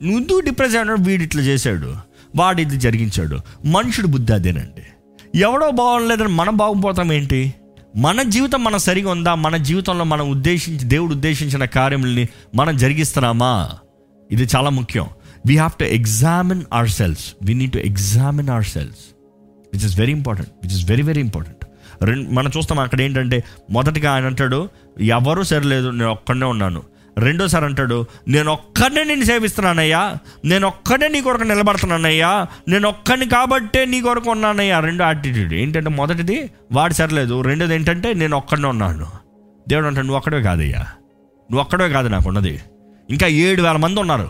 నువ్వు ఎందుకు డిప్రెస్ అయ్యాడు వీడు ఇట్లా చేశాడు. వాడు ఇది జరిగించాడు. మనుషుడు బుద్ధి అదేనండి. ఎవడో బాగోలేదని మనం బాగుపోతాం ఏంటి? మన జీవితం మన సరిగా ఉందా? మన జీవితంలో మనం ఉద్దేశించి దేవుడు ఉద్దేశించిన కార్యముల్ని మనం జరిగిస్తున్నామా? ఇది చాలా ముఖ్యం. We have to examine ourselves we need to examine ourselves which is very important which is very very important. రెండు మనం చూస్తాం అక్కడ ఏంటంటే మొదటిగా ఆయన అంటాడు ఎవరూ సరిలేదు నేను ఒక్కడనే ఉన్నాను. రెండోసారి అంటాడు నేను ఒక్కడనే నేను సేవిస్తున్నానయ్యా నేను ఒక్కడే నీ కొరకు నిలబడుతున్నానయ్యా నేను ఒక్కడిని కాబట్టే నీ కొరకు ఉన్నానయ్యా. రెండో యాటిట్యూడ్ ఏంటంటే మొదటిది వాడు సరలేదు రెండోది ఏంటంటే నేను ఒక్కడనే ఉన్నాను. దేవుడు అంటాడు నువ్వు ఒక్కడే కాదయ్యా నువ్వు ఒక్కడే కాదు నాకు ఉన్నది ఇంకా ఏడు వేల మంది ఉన్నారు.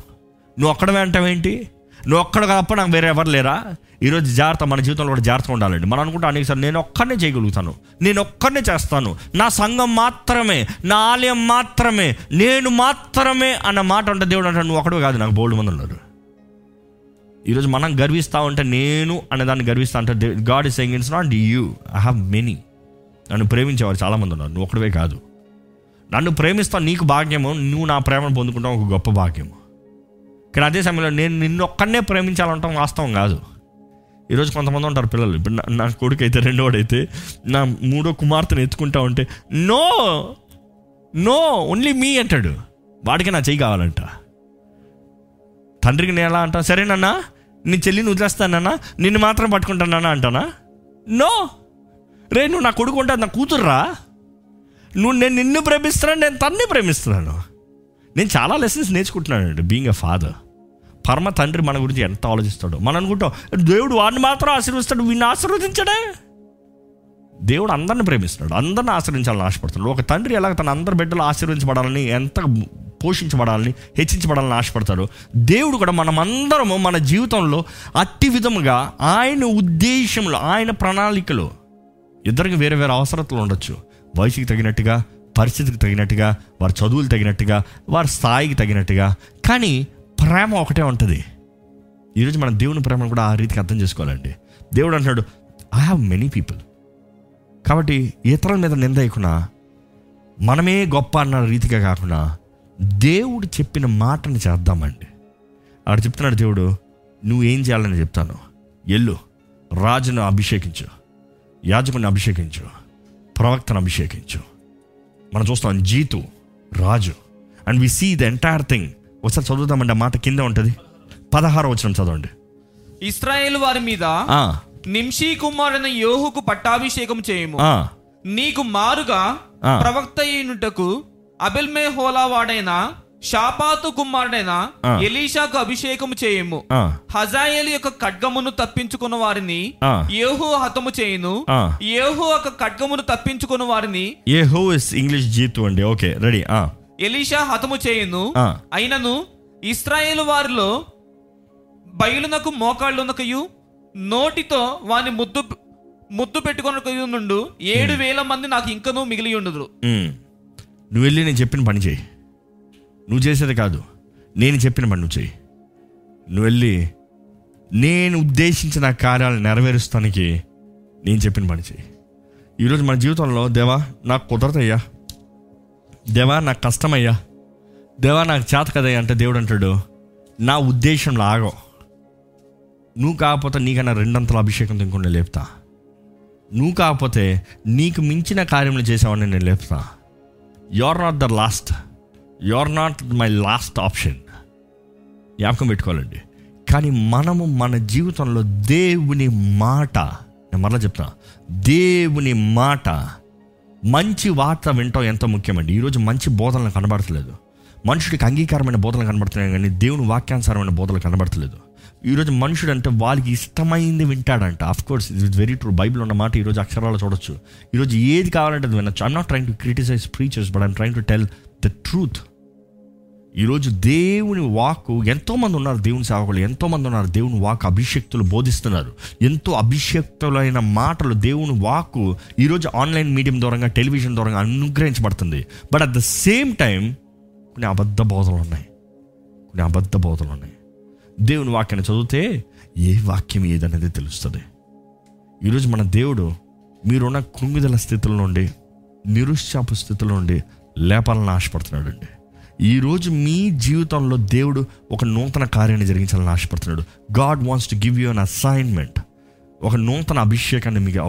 నువ్వు ఒక్కడమే అంటావేంటి? నువ్వు ఒక్కడు తప్ప నాకు వేరే ఎవరు లేరా? ఈరోజు జాగ్రత్త మన జీవితంలో కూడా జాగ్రత్తగా ఉండాలండి. మనం అనుకుంటే అనేకసారి నేను ఒక్కడనే చేయగలుగుతాను. నేను ఒక్కడనే చేస్తాను. నా సంఘం మాత్రమే నా ఆలయం మాత్రమే నేను మాత్రమే అన్న మాట అంటే దేవుడు అంటే నువ్వు ఒక్కడే కాదు నాకు బోల్డ్ మంది ఉన్నారు. ఈరోజు మనం గర్విస్తా ఉంటే నేను అనే దాన్ని గర్విస్తా అంటే God is saying it's not you I have many నన్ను ప్రేమించేవారు చాలామంది ఉన్నారు. నువ్వు ఒక్కడే కాదు. నన్ను ప్రేమిస్తా నీకు భాగ్యము నువ్వు నా ప్రేమను పొందుకుంటావు ఒక గొప్ప భాగ్యము. కానీ అదే సమయంలో నేను నిన్ను ఒక్కడనే ప్రేమించాలంటాం వాస్తవం కాదు. ఈరోజు కొంతమంది ఉంటారు పిల్లలు. ఇప్పుడు నా- నా కొడుకు అయితే రెండోడైతే నా మూడో కుమార్తెను ఎత్తుకుంటా ఉంటే నో నో ఓన్లీ మీ అంటాడు. వాడికి నా చెయ్యి కావాలంట. తండ్రికి నేను ఎలా అంటా? సరేనన్నా నీ చెల్లిని వదిలేస్తానన్నా నిన్ను మాత్రం పట్టుకుంటానన్నా అంటానా? నో రే నువ్వు నా కొడుకు ఉంటా నా కూతుర్రా. నువ్వు నేను నిన్ను ప్రేమిస్తున్నాను నేను తన్ని ప్రేమిస్తున్నాను. నేను చాలా లెసన్స్ నేర్చుకుంటున్నానండి బీయింగ్ ఎ ఫాదర్ పరమ తండ్రి మన గురించి ఎంత ఆలోచిస్తాడో. మనం అనుకుంటాం దేవుడు వాడిని మాత్రం ఆశీర్వదిస్తాడు వీడిని ఆశీర్వదించడే? దేవుడు అందరిని ప్రేమిస్తున్నాడు అందరిని ఆశ్రయించాలని ఆశపడుతున్నాడు. ఒక తండ్రి ఎలాగ తన అందరి బిడ్డలు ఆశీర్వదించబడాలని ఎంత పోషించబడాలని హెచ్చించబడాలని ఆశపడతాడు దేవుడు కూడా మనం అందరము మన జీవితంలో అట్టి విధముగా ఆయన ఉద్దేశంలో ఆయన ప్రణాళికలో ఇద్దరికి వేరే వేరే అవసరతలు ఉండొచ్చు. వయసుకి తగినట్టుగా పరిస్థితికి తగినట్టుగా వారి చదువులు తగినట్టుగా వారి స్థాయికి తగినట్టుగా. కానీ ప్రేమ ఒకటే ఉంటుంది. ఈరోజు మన దేవుని ప్రేమను కూడా ఆ రీతికి అర్థం చేసుకోవాలండి. దేవుడు అంటున్నాడు ఐ హ్యావ్ మెనీ పీపుల్ కాబట్టి ఇతరుల మీద నిందయకుండా మనమే గొప్ప అన్న రీతిగా కాకుండా దేవుడు చెప్పిన మాటని చేద్దామండి. ఆడు చెప్తున్నాడు దేవుడు నువ్వు ఏం చేయాలని చెప్తాను? ఎల్లు రాజును అభిషేకించు. యాజకుని అభిషేకించు. ప్రవక్తను అభిషేకించు. మనం చూస్తాం జీతు రాజు. And we see the entire thing ఒకసారి చదువుదామండి ఆ మాట కింద ఉంటుంది. పదహారు వచ్చిన చదవండి. ఇస్రాయేల్ వారి మీద నింషీ కుమారుని యోహుకు పట్టాభిషేకం చేయము. నీకు మారుగా. ప్రవక్త అయినటకు అబెల్మే హోలా వాడైన షాపాతు కుమారుడైన. ఎలీషాకు అభిషేకము చేయము హజాయేలు యొక్క ఖడ్గమును తప్పించుకున్న వారిని. యేహు హతము చేయును. యేహు యొక్క ఖడ్గమును తప్పించుకున్న వారిని ఏ హో ఇస్ ఇంగ్లీష్ జీతు అండి ఓకే రెడీ ఎలీషా హతము చేయును. అయినను ఇస్రాయేలు వారిలో బయలునకు మోకాళ్ళునకయు నోటితో వాని ముద్దు ముద్దు పెట్టుకొనకయు నుండు ఏడు వేల మంది నాకు ఇంకనూ మిగిలి ఉండుదురు ఉమ్. నువ్వు వెళ్ళి నేను చెప్పిన పని చేయి నువ్వు చేసేది కాదు. నేను చెప్పిన పని నువ్వు చెయ్యి. నువ్వు వెళ్ళి నేను ఉద్దేశించిన కార్యాలు నెరవేరుస్తానికి నేను చెప్పిన పని చెయ్యి. ఈరోజు మన జీవితంలో దేవా నాకు కుదరదయ్యా. దేవా నాకు కష్టమయ్యా. దేవా నాకు చేత కదయ్యా అంటే దేవుడు అంటాడు నా ఉద్దేశంలో ఆగో నువ్వు కాకపోతే నీకన్నా రెండంతల అభిషేకం ఇంకొండ లేపుతా. నువ్వు కాకపోతే నీకు మించిన కార్యములు చేసావని నేను లేపుతా. You are not the last you are not my last option జ్ఞాపకం పెట్టుకోవాలండి. కానీ మనము మన జీవితంలో దేవుని మాట నేను మరలా చెప్తున్నా దేవుని మాట మంచి వార్త వింటాం ఎంతో ముఖ్యమండి? ఈరోజు మంచి బోధనలు కనబడతలేదు. మనుషుడికి అంగీకారమైన బోధనలు కనబడుతున్నాయి కానీ దేవుని వాక్యానుసారమైన బోధనలు కనబడతలేదు. ఈరోజు మనుషుడు అంటే వాళ్ళకి ఇష్టమైంది వింటాడంట. Of course it very true Bible ఉన్న మాట ఈరోజు అక్షరాలు చూడొచ్చు. ఈరోజు ఏది కావాలంటే వినొచ్చు. I'm not trying to criticize preachers but I'm trying to tell the truth ఈరోజు దేవుని వాక్కు ఎంతోమంది ఉన్నారు దేవుని సేవకులు ఎంతోమంది ఉన్నారు దేవుని వాక్ అభిషక్తులు బోధిస్తున్నారు. ఎంతో అభిషక్తులైన మాటలు దేవుని వాక్కు ఈరోజు ఆన్లైన్ మీడియం ద్వారా టెలివిజన్ ద్వారా అనుగ్రహించబడుతుంది. But at the same time కొన్ని అబద్ధ బోధలు ఉన్నాయి. కొన్ని అబద్ధ బోధలు ఉన్నాయి. దేవుని వాక్యాన్ని చదివితే ఏ వాక్యం ఏదనేది తెలుస్తుంది. ఈరోజు మన దేవుడు మీరున్న కృంగిదల స్థితుల నుండి నిరుత్సాహపు స్థితుల నుండి లేపాలని ఆశపడుతున్నాడు అండి ఈరోజు మీ జీవితంలో దేవుడు ఒక నూతన కార్యాన్ని జరిగించాలని ఆశపడుతున్నాడు God wants to give you an assignment ఒక నూతన అభిషేకాన్ని మీకు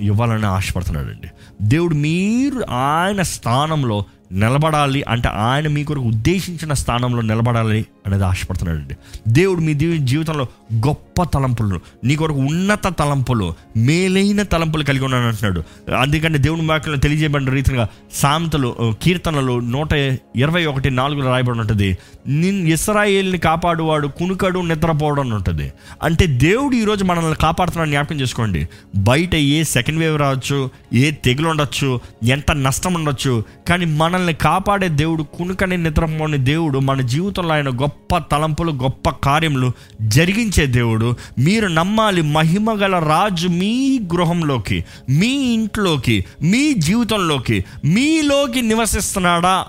ఇవ్వాలని ఆశపడుతున్నాడండి దేవుడు మీరు ఆయన స్థానంలో నిలబడాలి అంటే ఆయన మీ కొరకు ఉద్దేశించిన స్థానంలో నిలబడాలి అనేది ఆశపడుతున్నాడండి. దేవుడు మీ జీవితంలో గొప్ప తలంపులు నీ కొరకు ఉన్నత తలంపులు మేలైన తలంపులు కలిగి ఉన్నాను అంటున్నాడు. అందుకని దేవుని వాక్యంలో తెలియజేయబడిన రీతిగా సామెతలు కీర్తనలు నూట ఇరవై ఒకటి నాలుగులో రాయబడి ఉంటుంది. నిన్ ఇస్రాయేల్ని కాపాడువాడు కునుకడు నిద్రపోవడం ఉంటుంది. అంటే దేవుడు ఈరోజు మనల్ని కాపాడుతున్నాడు జ్ఞాపకం చేసుకోండి. బయట ఏ సెకండ్ వేవ్ రావచ్చు ఏ తెగులు ఉండొచ్చు ఎంత నష్టం ఉండొచ్చు కానీ మన మనల్ని కాపాడే దేవుడు కునుకని నిద్రపోని దేవుడు మన జీవితంలో ఆయన గొప్ప తలంపులు గొప్ప కార్యములు జరిగించే దేవుడు. మీరు నమ్మాలి మహిమ గల రాజు మీ గృహంలోకి మీ ఇంట్లోకి మీ జీవితంలోకి మీలోకి నివసిస్తున్నాడా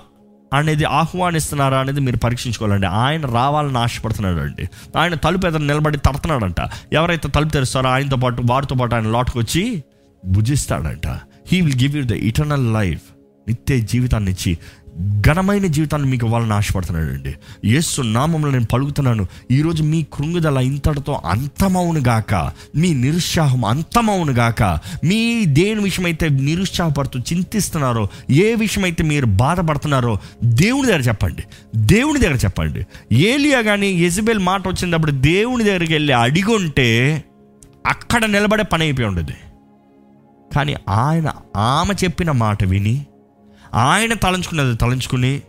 అనేది ఆహ్వానిస్తున్నారా అనేది మీరు పరీక్షించుకోవాలండి. ఆయన రావాలని ఆశపడుతున్నాడు అండి. ఆయన తలుపు ఎదురు నిలబడి తడుతున్నాడంట. ఎవరైతే తలుపు తెరుస్తారో ఆయనతో పాటు వారితో పాటు ఆయన లోటుకు వచ్చి భుజిస్తాడంట. He will give you the eternal life నిత్య జీవితాన్ని ఇచ్చి ఘనమైన జీవితాన్ని మీకు ఇవ్వాలని ఆశపడుతున్నానండి అండి యేసు నామంలో నేను పలుకుతున్నాను ఈరోజు మీ కృంగుదల ఇంతటితో అంతమవును గాక మీ నిరుత్సాహం అంతమవును గాక మీ దేని విషయమైతే నిరుత్సాహపడుతూ చింతిస్తున్నారో ఏ విషయమైతే మీరు బాధపడుతున్నారో దేవుని దగ్గర చెప్పండి. దేవుని దగ్గర చెప్పండి. ఏలియా కానీ ఎజబెల్ మాట వచ్చినప్పుడు దేవుని దగ్గరికి వెళ్ళి అడిగుంటే అక్కడ నిలబడే పని అయిపోయి ఉండదు. కానీ ఆయన ఆమె చెప్పిన మాట విని ఆయన తలంచుకున్నది తలంచుకుని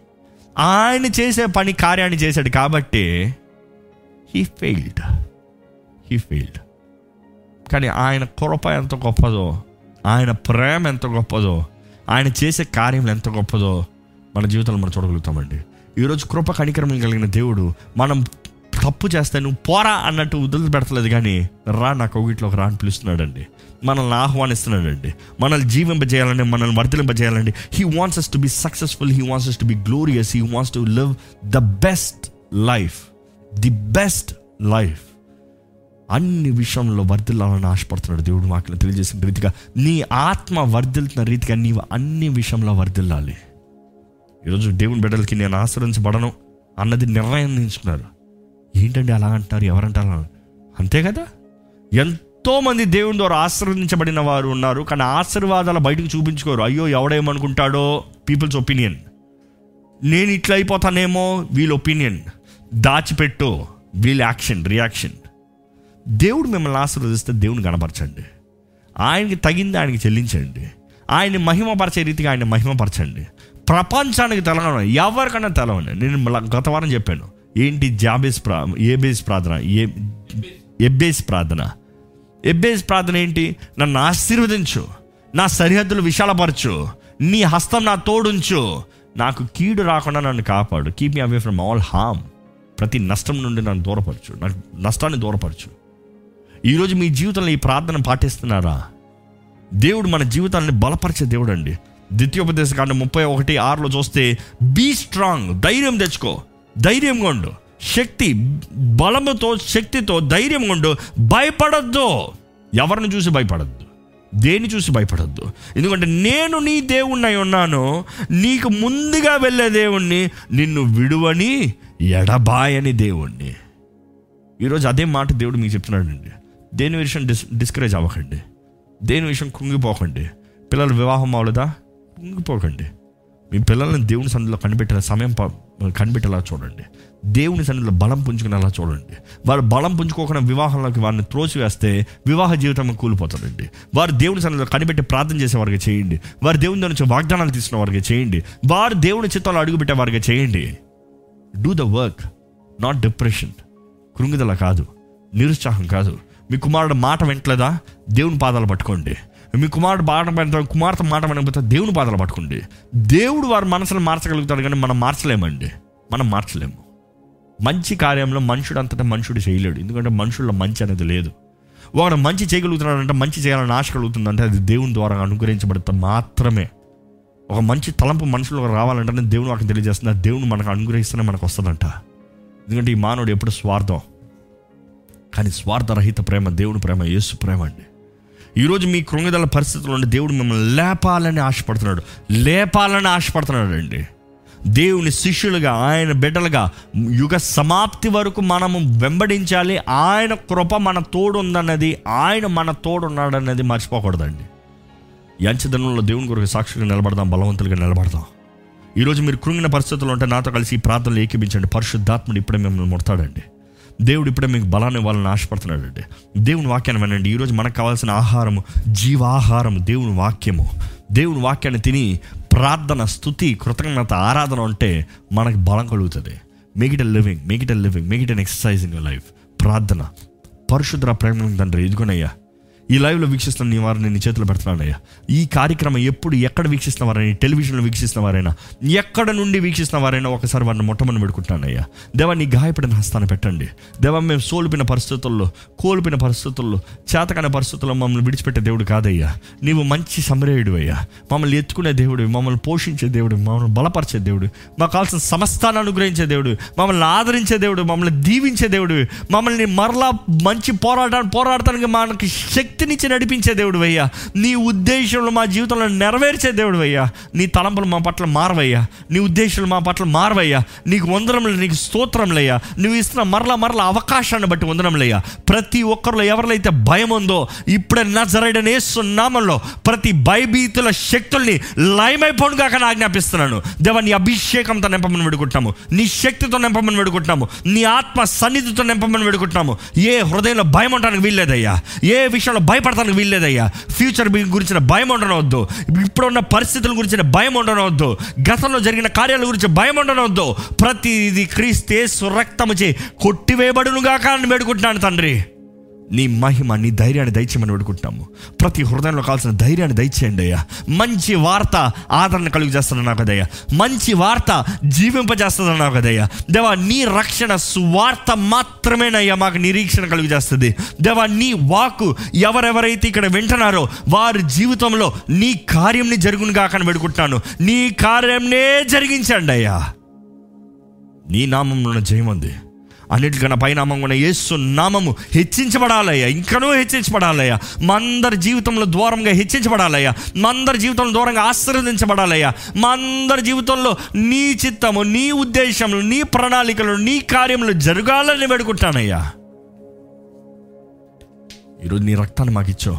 ఆయన చేసే పని కార్యాన్ని చేశాడు కాబట్టి హీ ఫెయిల్డ్ హీ ఫెయిల్డ్ కానీ ఆయన కృప ఎంత గొప్పదో ఆయన ప్రేమ ఎంత గొప్పదో ఆయన చేసే కార్యం ఎంత గొప్పదో మన జీవితంలో మనం చూడగలుగుతామండి. ఈరోజు కృప కనికరం కలిగిన దేవుడు మనం తప్పు చేస్తే నువ్వు పోరా అన్నట్టు వదిలి పెడతలేదు కానీ రా నా కోగిట్లోకి రా అని పిలుస్తున్నాడండి. మనల్ని ఆహ్వానిస్తున్నాడండి. మనల్ని జీవింపజేయాలండి మనల్ని వర్ధలింపజేయాలండి. He wants us to be successful he wants us to be glorious he wants to live the best life the best life అన్ని విషయంలో వర్ధిల్లాలని ఆశపడుతున్నాడు దేవుడు మాకు తెలియజేసిన రీతిగా. నీ ఆత్మ వర్ధిల్తున్న రీతిగా నీవు అన్ని విషయంలో వర్ధిల్లాలి. ఈరోజు దేవుని బిడ్డలకి నేను ఆశ్రయించబడను అన్నది నిర్ణయించుకున్నారు. ఏంటండి అలా అంటారు? ఎవరంటారు? అలా? అంతే కదా? ఎంతో మంది దేవుని ద్వారా ఆశీర్వదించబడిన వారు ఉన్నారు కానీ ఆశీర్వాదాలు బయటకు చూపించుకోరు. అయ్యో ఎవడేమనుకుంటాడో? పీపుల్స్ ఒపీనియన్ నేను ఇట్లా అయిపోతానేమో? వీళ్ళ ఒపీనియన్ దాచిపెట్టు. వీళ్ళ యాక్షన్ రియాక్షన్ దేవుడు మిమ్మల్ని ఆశీర్వదిస్తే దేవుని కనపరచండి ఆయనకి తగింది ఆయనకి చెల్లించండి. ఆయన్ని మహిమపరిచే రీతిగా ఆయన మహిమపరచండి. ప్రపంచానికి తెలవను. ఎవరికైనా తెలవండి నేను గత వారం చెప్పాను. ఏంటి జాబేస్ ప్రా ఏబేస్ ప్రార్థన? ఏ ఎబ్బేస్ ప్రార్థన. ఎబ్బేస్ ప్రార్థన ఏంటి? నన్ను ఆశీర్వదించు. నా సరిహద్దులు విశాలపరచు. నీ హస్తం నా తోడుంచు. నాకు కీడు రాకుండా నన్ను కాపాడు. Keep me away from all harm ప్రతి నష్టం నుండి నన్ను దూరపరచు. నాకు నష్టాన్ని దూరపరచు. ఈరోజు మీ జీవితంలో ఈ ప్రార్థన పాటిస్తున్నారా? దేవుడు మన జీవితాన్ని బలపరిచే దేవుడు అండి ద్వితీయోపదేశ కాండ ముప్పై ఒకటి ఆరులో చూస్తే బీ స్ట్రాంగ్ ధైర్యం తెచ్చుకో. ధైర్యంగా ఉండు. శక్తి బలముతో శక్తితో ధైర్యంగా ఉండు. భయపడద్దు. ఎవరిని చూసి భయపడద్దు? దేని చూసి భయపడద్దు? ఎందుకంటే నేను నీ దేవుణ్ణి ఉన్నాను. నీకు ముందుగా వెళ్ళే దేవుణ్ణి నిన్ను విడువని ఎడబాయని దేవుణ్ణి. ఈరోజు అదే మాట దేవుడు మీకు చెప్తున్నాడండి. దేని విషయం డిస్ డిస్కరేజ్ అవ్వకండి. దేని విషయం కుంగిపోకండి. పిల్లలు వివాహం అవ్వలేదా? కుంగిపోకండి. మీ పిల్లల్ని దేవుని సన్నిధిలో కనిపెట్టే సమయం ప- కనిపెట్టేలా చూడండి. దేవుని సన్నిధిలో బలం పుంజుకునేలా చూడండి. వారు బలం పుంజుకోకుండా వివాహంలోకి వారిని త్రోసివేస్తే వివాహ జీవితం కూలిపోతారండి వారు దేవుని సన్నిధిలో కనిపెట్టి ప్రార్థన చేసే వారికి చేయండి. వారు దేవుని దగ్గర నుంచి వాగ్దానాలు తీసుకున్న వారికి చేయండి. వారు దేవుని చిత్తాలు అడుగుపెట్టే వారికి చేయండి. Do the work not depression కృంగిదల కాదు నిరుత్సాహం కాదు. మీ కుమారుడు మాట వింటలేదా? దేవుని పాదాలు పట్టుకోండి. మీ కుమారుడు మాట వింట కుమార్తె మాట వినకపోతే దేవుని బాధలు పట్టుకోండి. దేవుడు వారి మనసును మార్చగలుగుతాడు కానీ మనం మార్చలేమండి. మనం మార్చలేము. మంచి కార్యంలో మనుషుడు అంతటా మనుషుడు చేయలేడు. ఎందుకంటే మనుషుల్లో మంచి అనేది లేదు. వాడు మంచి చేయగలుగుతున్నాడంటే మంచి చేయాలని ఆశ కలుగుతుందంటే అది దేవుని ద్వారా అనుగ్రహించబడితే మాత్రమే. ఒక మంచి తలంపు మనుషులకు రావాలంటే దేవుడు నాకు తెలియజేస్తుంది. దేవుని మనకు అనుగ్రహిస్తేనే మనకు వస్తుందంట. ఎందుకంటే ఈ మానవుడు ఎప్పుడు స్వార్థం. కానీ స్వార్థరహిత ప్రేమ దేవుని ప్రేమ యేసు ప్రేమ అండి. ఈరోజు మీ కృంగిదల పరిస్థితుల్లో దేవుడు మిమ్మల్ని లేపాలని ఆశపడుతున్నాడు. లేపాలని ఆశపడుతున్నాడు అండి. దేవుని శిష్యులుగా ఆయన బిడ్డలుగా యుగ సమాప్తి వరకు మనము వెంబడించాలి. ఆయన కృప మన తోడు ఉందన్నది ఆయన మన తోడున్నాడన్నది మర్చిపోకూడదండి. యంచదనంలో దేవుని కొరకు సాక్షిగా నిలబడదాం బలవంతులుగా నిలబడదాం. ఈరోజు మీరు కృంగిన పరిస్థితులు ఉంటే నాతో కలిసి ఈ ప్రార్థనలు ఏకీపించండి పరిశుద్ధాత్ముడు ఇప్పుడే మిమ్మల్ని ముడతాడండి. దేవుడు ఇప్పుడే మీకు బలాన్ని ఇవ్వాలని ఆశపడుతున్నాడండి. దేవుని వాక్యాన్ని వినండి. ఈరోజు మనకు కావాల్సిన ఆహారము జీవాహారము దేవుని వాక్యము. దేవుని వాక్యాన్ని తిని ప్రార్థన స్థుతి కృతజ్ఞత ఆరాధన ఉంటే మనకు బలం కలుగుతుంది. Make it a living make it a living make it an exercising life ప్రార్థన. పరిశుద్ధ ప్రేమ తండ్రి ఇదిగోనయ్యా. ఈ లైవ్లో వీక్షిస్తున్న నీ వారిని నీ చేతులు పెడుతున్నానయ్యా ఈ కార్యక్రమం ఎప్పుడు ఎక్కడ వీక్షిస్తున్న వారైనా టెలివిజన్లో వీక్షిస్తున్న వారైనా ఎక్కడ నుండి వీక్షిస్తున్న వారైనా ఒకసారి వారిని మొట్టమొదటి పెడుకుంటానయ్యా దేవా నీ గాయపడిన హస్తాన్ని పెట్టండి. దేవా మేము సోల్పిన పరిస్థితుల్లో కోల్పిన పరిస్థితుల్లో చేతకాని పరిస్థితుల్లో మమ్మల్ని విడిచిపెట్టే దేవుడు కాదయ్యా. నీవు మంచి సమరేయుడు అయ్యా. మమ్మల్ని ఎత్తుకునే దేవుడు మమ్మల్ని పోషించే దేవుడు మమ్మల్ని బలపరిచే దేవుడు మాకు కావాల్సిన సమస్తాన్ని అనుగ్రహించే దేవుడు మమ్మల్ని ఆదరించే దేవుడు మమ్మల్ని దీవించే దేవుడు మమ్మల్ని మరలా మంచి పోరాటాన్ని పోరాడటానికి మనకి శక్తి శక్తినిచ్చి నడిపించే దేవుడు అయ్యా నీ ఉద్దేశంలో మా జీవితంలో నెరవేర్చే దేవుడు అయ్యా నీ తలంపులు మా పట్ల మారవయ్యా. నీ ఉద్దేశాలు మా పట్ల మారవయ్యా. నీకు వందరంలో నీకు స్తోత్రంలయ్యా నువ్వు ఇస్తున్న మరలా మరలా అవకాశాన్ని బట్టి వందరంలయ్యా ప్రతి ఒక్కరిలో ఎవరిలో భయం ఉందో ఇప్పుడే నజరడనే సున్నామంలో ప్రతి భయభీతుల శక్తుల్ని లయమైపోను కాక ఆజ్ఞాపిస్తున్నాను. దేవ నీ అభిషేకంతో నింపమని వేడుకుంటున్నాము. నీ శక్తితో నింపమని వేడుకుంటున్నాము. నీ ఆత్మ సన్నిధితో నింపమని వేడుకుంటున్నాము. ఏ హృదయంలో భయం ఉండడానికి వీల్లేదయ్యా. ఏ విషయంలో భయపడతాను వీల్లేదయ్యా. ఫ్యూచర్ గురించిన భయం ఉండనవద్దు. ఇప్పుడున్న పరిస్థితుల గురించిన భయం ఉండనవద్దు. గతంలో జరిగిన కార్యాల గురించి భయం ఉండనవద్దు. ప్రతిది క్రీస్తే సురక్తముచే కొట్టివేయబడునుగాక అని వేడుకుంటున్నాను తండ్రి. నీ మహిమ నీ ధైర్యాన్ని దయచేయమని వేడుకుంటున్నాము. ప్రతి హృదయంలో కావాల్సిన ధైర్యాన్ని దయచేయండి అయ్యా. మంచి వార్త ఆదరణ కలుగు చేస్తున్నావు కదయ్యా మంచి వార్త జీవింపజేస్తున్నావు కదయ్యా దేవా నీ రక్షణ స్వార్థ మాత్రమేనయ్యా మాకు నిరీక్షణ కలుగు చేస్తుంది. దేవా నీ వాకు ఎవరెవరైతే ఇక్కడ వింటున్నారో వారి జీవితంలో నీ కార్యంని జరుగును కాకని వేడుకుంటున్నాను. నీ కార్యంనే జరిగించండి అయ్యా. నీ నామంలో జయముంది. ఉంది అన్నిటికన్నా పైనామం కూడా యేసు నామము హెచ్చించబడాలయ్యా. ఇంకనూ హెచ్చించబడాలయ్యా. మా అందరి జీవితంలో దూరంగా హెచ్చించబడాలయ్యా. మా అందరి జీవితంలో దూరంగా ఆశీర్వదించబడాలయ్యా. మా అందరి జీవితంలో నీ చిత్తము నీ ఉద్దేశములు నీ ప్రణాళికలు నీ కార్యములు జరగాలని పెడుకుంటానయ్యా ఈరోజు నీ రక్తాన్ని మాకు ఇచ్చావు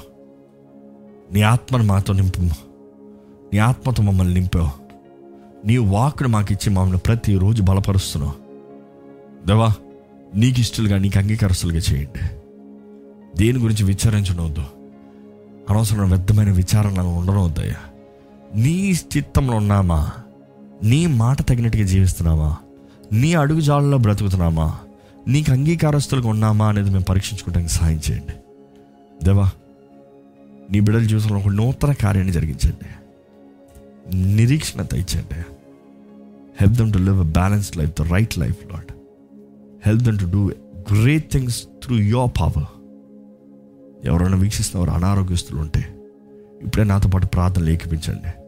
నీ ఆత్మను మాతో నింపు నీ ఆత్మతో మమ్మల్ని నింపావు. నీ వాక్ను మాకు ఇచ్చి మమ్మల్ని ప్రతిరోజు బలపరుస్తున్నావు. దేవా నీకు ఇష్టలుగా నీకు అంగీకారస్తులుగా చేయండి. దేని గురించి విచారించనవద్దు. అనవసరమైన వ్యర్థమైన విచారణ ఉండనవద్దయ్యా నీ చిత్తంలో ఉన్నామా? నీ మాట తగినట్టుగా జీవిస్తున్నామా? నీ అడుగుజాలలో బ్రతుకుతున్నామా? నీకు అంగీకారస్తులుగా ఉన్నామా అనేది మేము పరీక్షించుకోవడానికి సహాయం చేయండి. దేవా నీ బిడ్డల జీవితంలో ఒక నూతన కార్యాన్ని జరిగించండి. నిరీక్షణ తెచ్చండి help them to live a balanced life the right life lord help them to do great things through your power ఎవరైనా వీక్షిస్తున్నవారు అనారోగ్యస్తులు ఉంటే ఇప్పుడే నాతో పాటు ప్రార్థనలు ఏకిపించండి.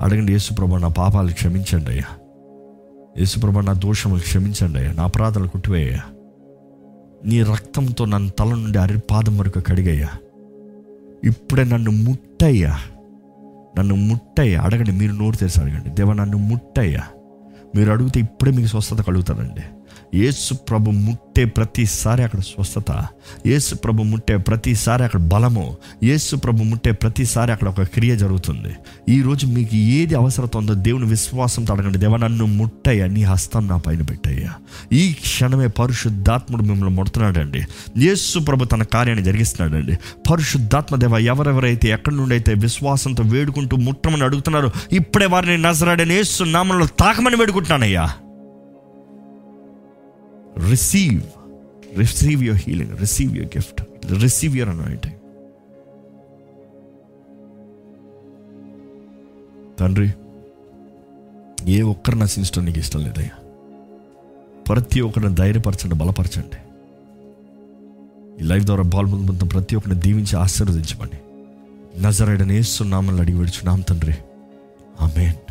అడగండి యేసుప్రభ నా పాపాలు క్షమించండి అయ్యా. యేసుప్రభ నా దోషములు క్షమించండి అయ్యా. నా అపరాధాలు కుట్టివేయ్యా. నీ రక్తంతో నన్ను తల నుండి అరిపాదం వరకు కడిగయ్యా. ఇప్పుడే నన్ను ముట్టయ్యా. నన్ను ముట్టయ్యా. అడగండి మీరు నోరు తెరిచి అడగండి. దేవ నన్ను ముట్టయ్యా. మీరు అడిగితే ఇప్పుడే మీకు స్వస్థత కలుగుతానండి యేసు ప్రభు ముట్టే ప్రతిసారి అక్కడ స్వస్థత. యేసు ప్రభు ముట్టే ప్రతిసారి అక్కడ బలము. యేసు ప్రభు ముట్టే ప్రతిసారి అక్కడ ఒక క్రియ జరుగుతుంది. ఈరోజు మీకు ఏది అవసరత ఉందో దేవుని విశ్వాసంతో అడగండి. దేవ నన్ను ముట్టయ్యా నీ హస్తం నా పైన పెట్టయ్యా. ఈ క్షణమే పరిశుద్ధాత్ముడు మిమ్మల్ని ముడుతున్నాడండి. యేసు ప్రభు తన కార్యాన్ని జరిగిస్తున్నాడండి. పరిశుద్ధాత్మ దేవ ఎవరెవరైతే ఎక్కడి నుండి అయితే విశ్వాసంతో వేడుకుంటూ ముట్టమని అడుగుతున్నారో ఇప్పుడే వారిని నజరాడని యేసు నామంలో తాకమని వేడుకుంటున్నానయ్యా. Receive receive your healing receive your gift receive your anointing తండ్రి ఏ ఒక్కరు నశించడం నీకు ఇష్టం లేదయ్యా. ప్రతి ఒక్కరిని ధైర్యపరచండి బలపరచండి. ఈ లైఫ్ ద్వారా బాల్ ముందు ప్రతి ఒక్కరిని దీవించి ఆశీర్వదించమని. నజరైడని వేస్తున్నామని అడిగి విడుచున్నాం తండ్రి. ఆమెన్.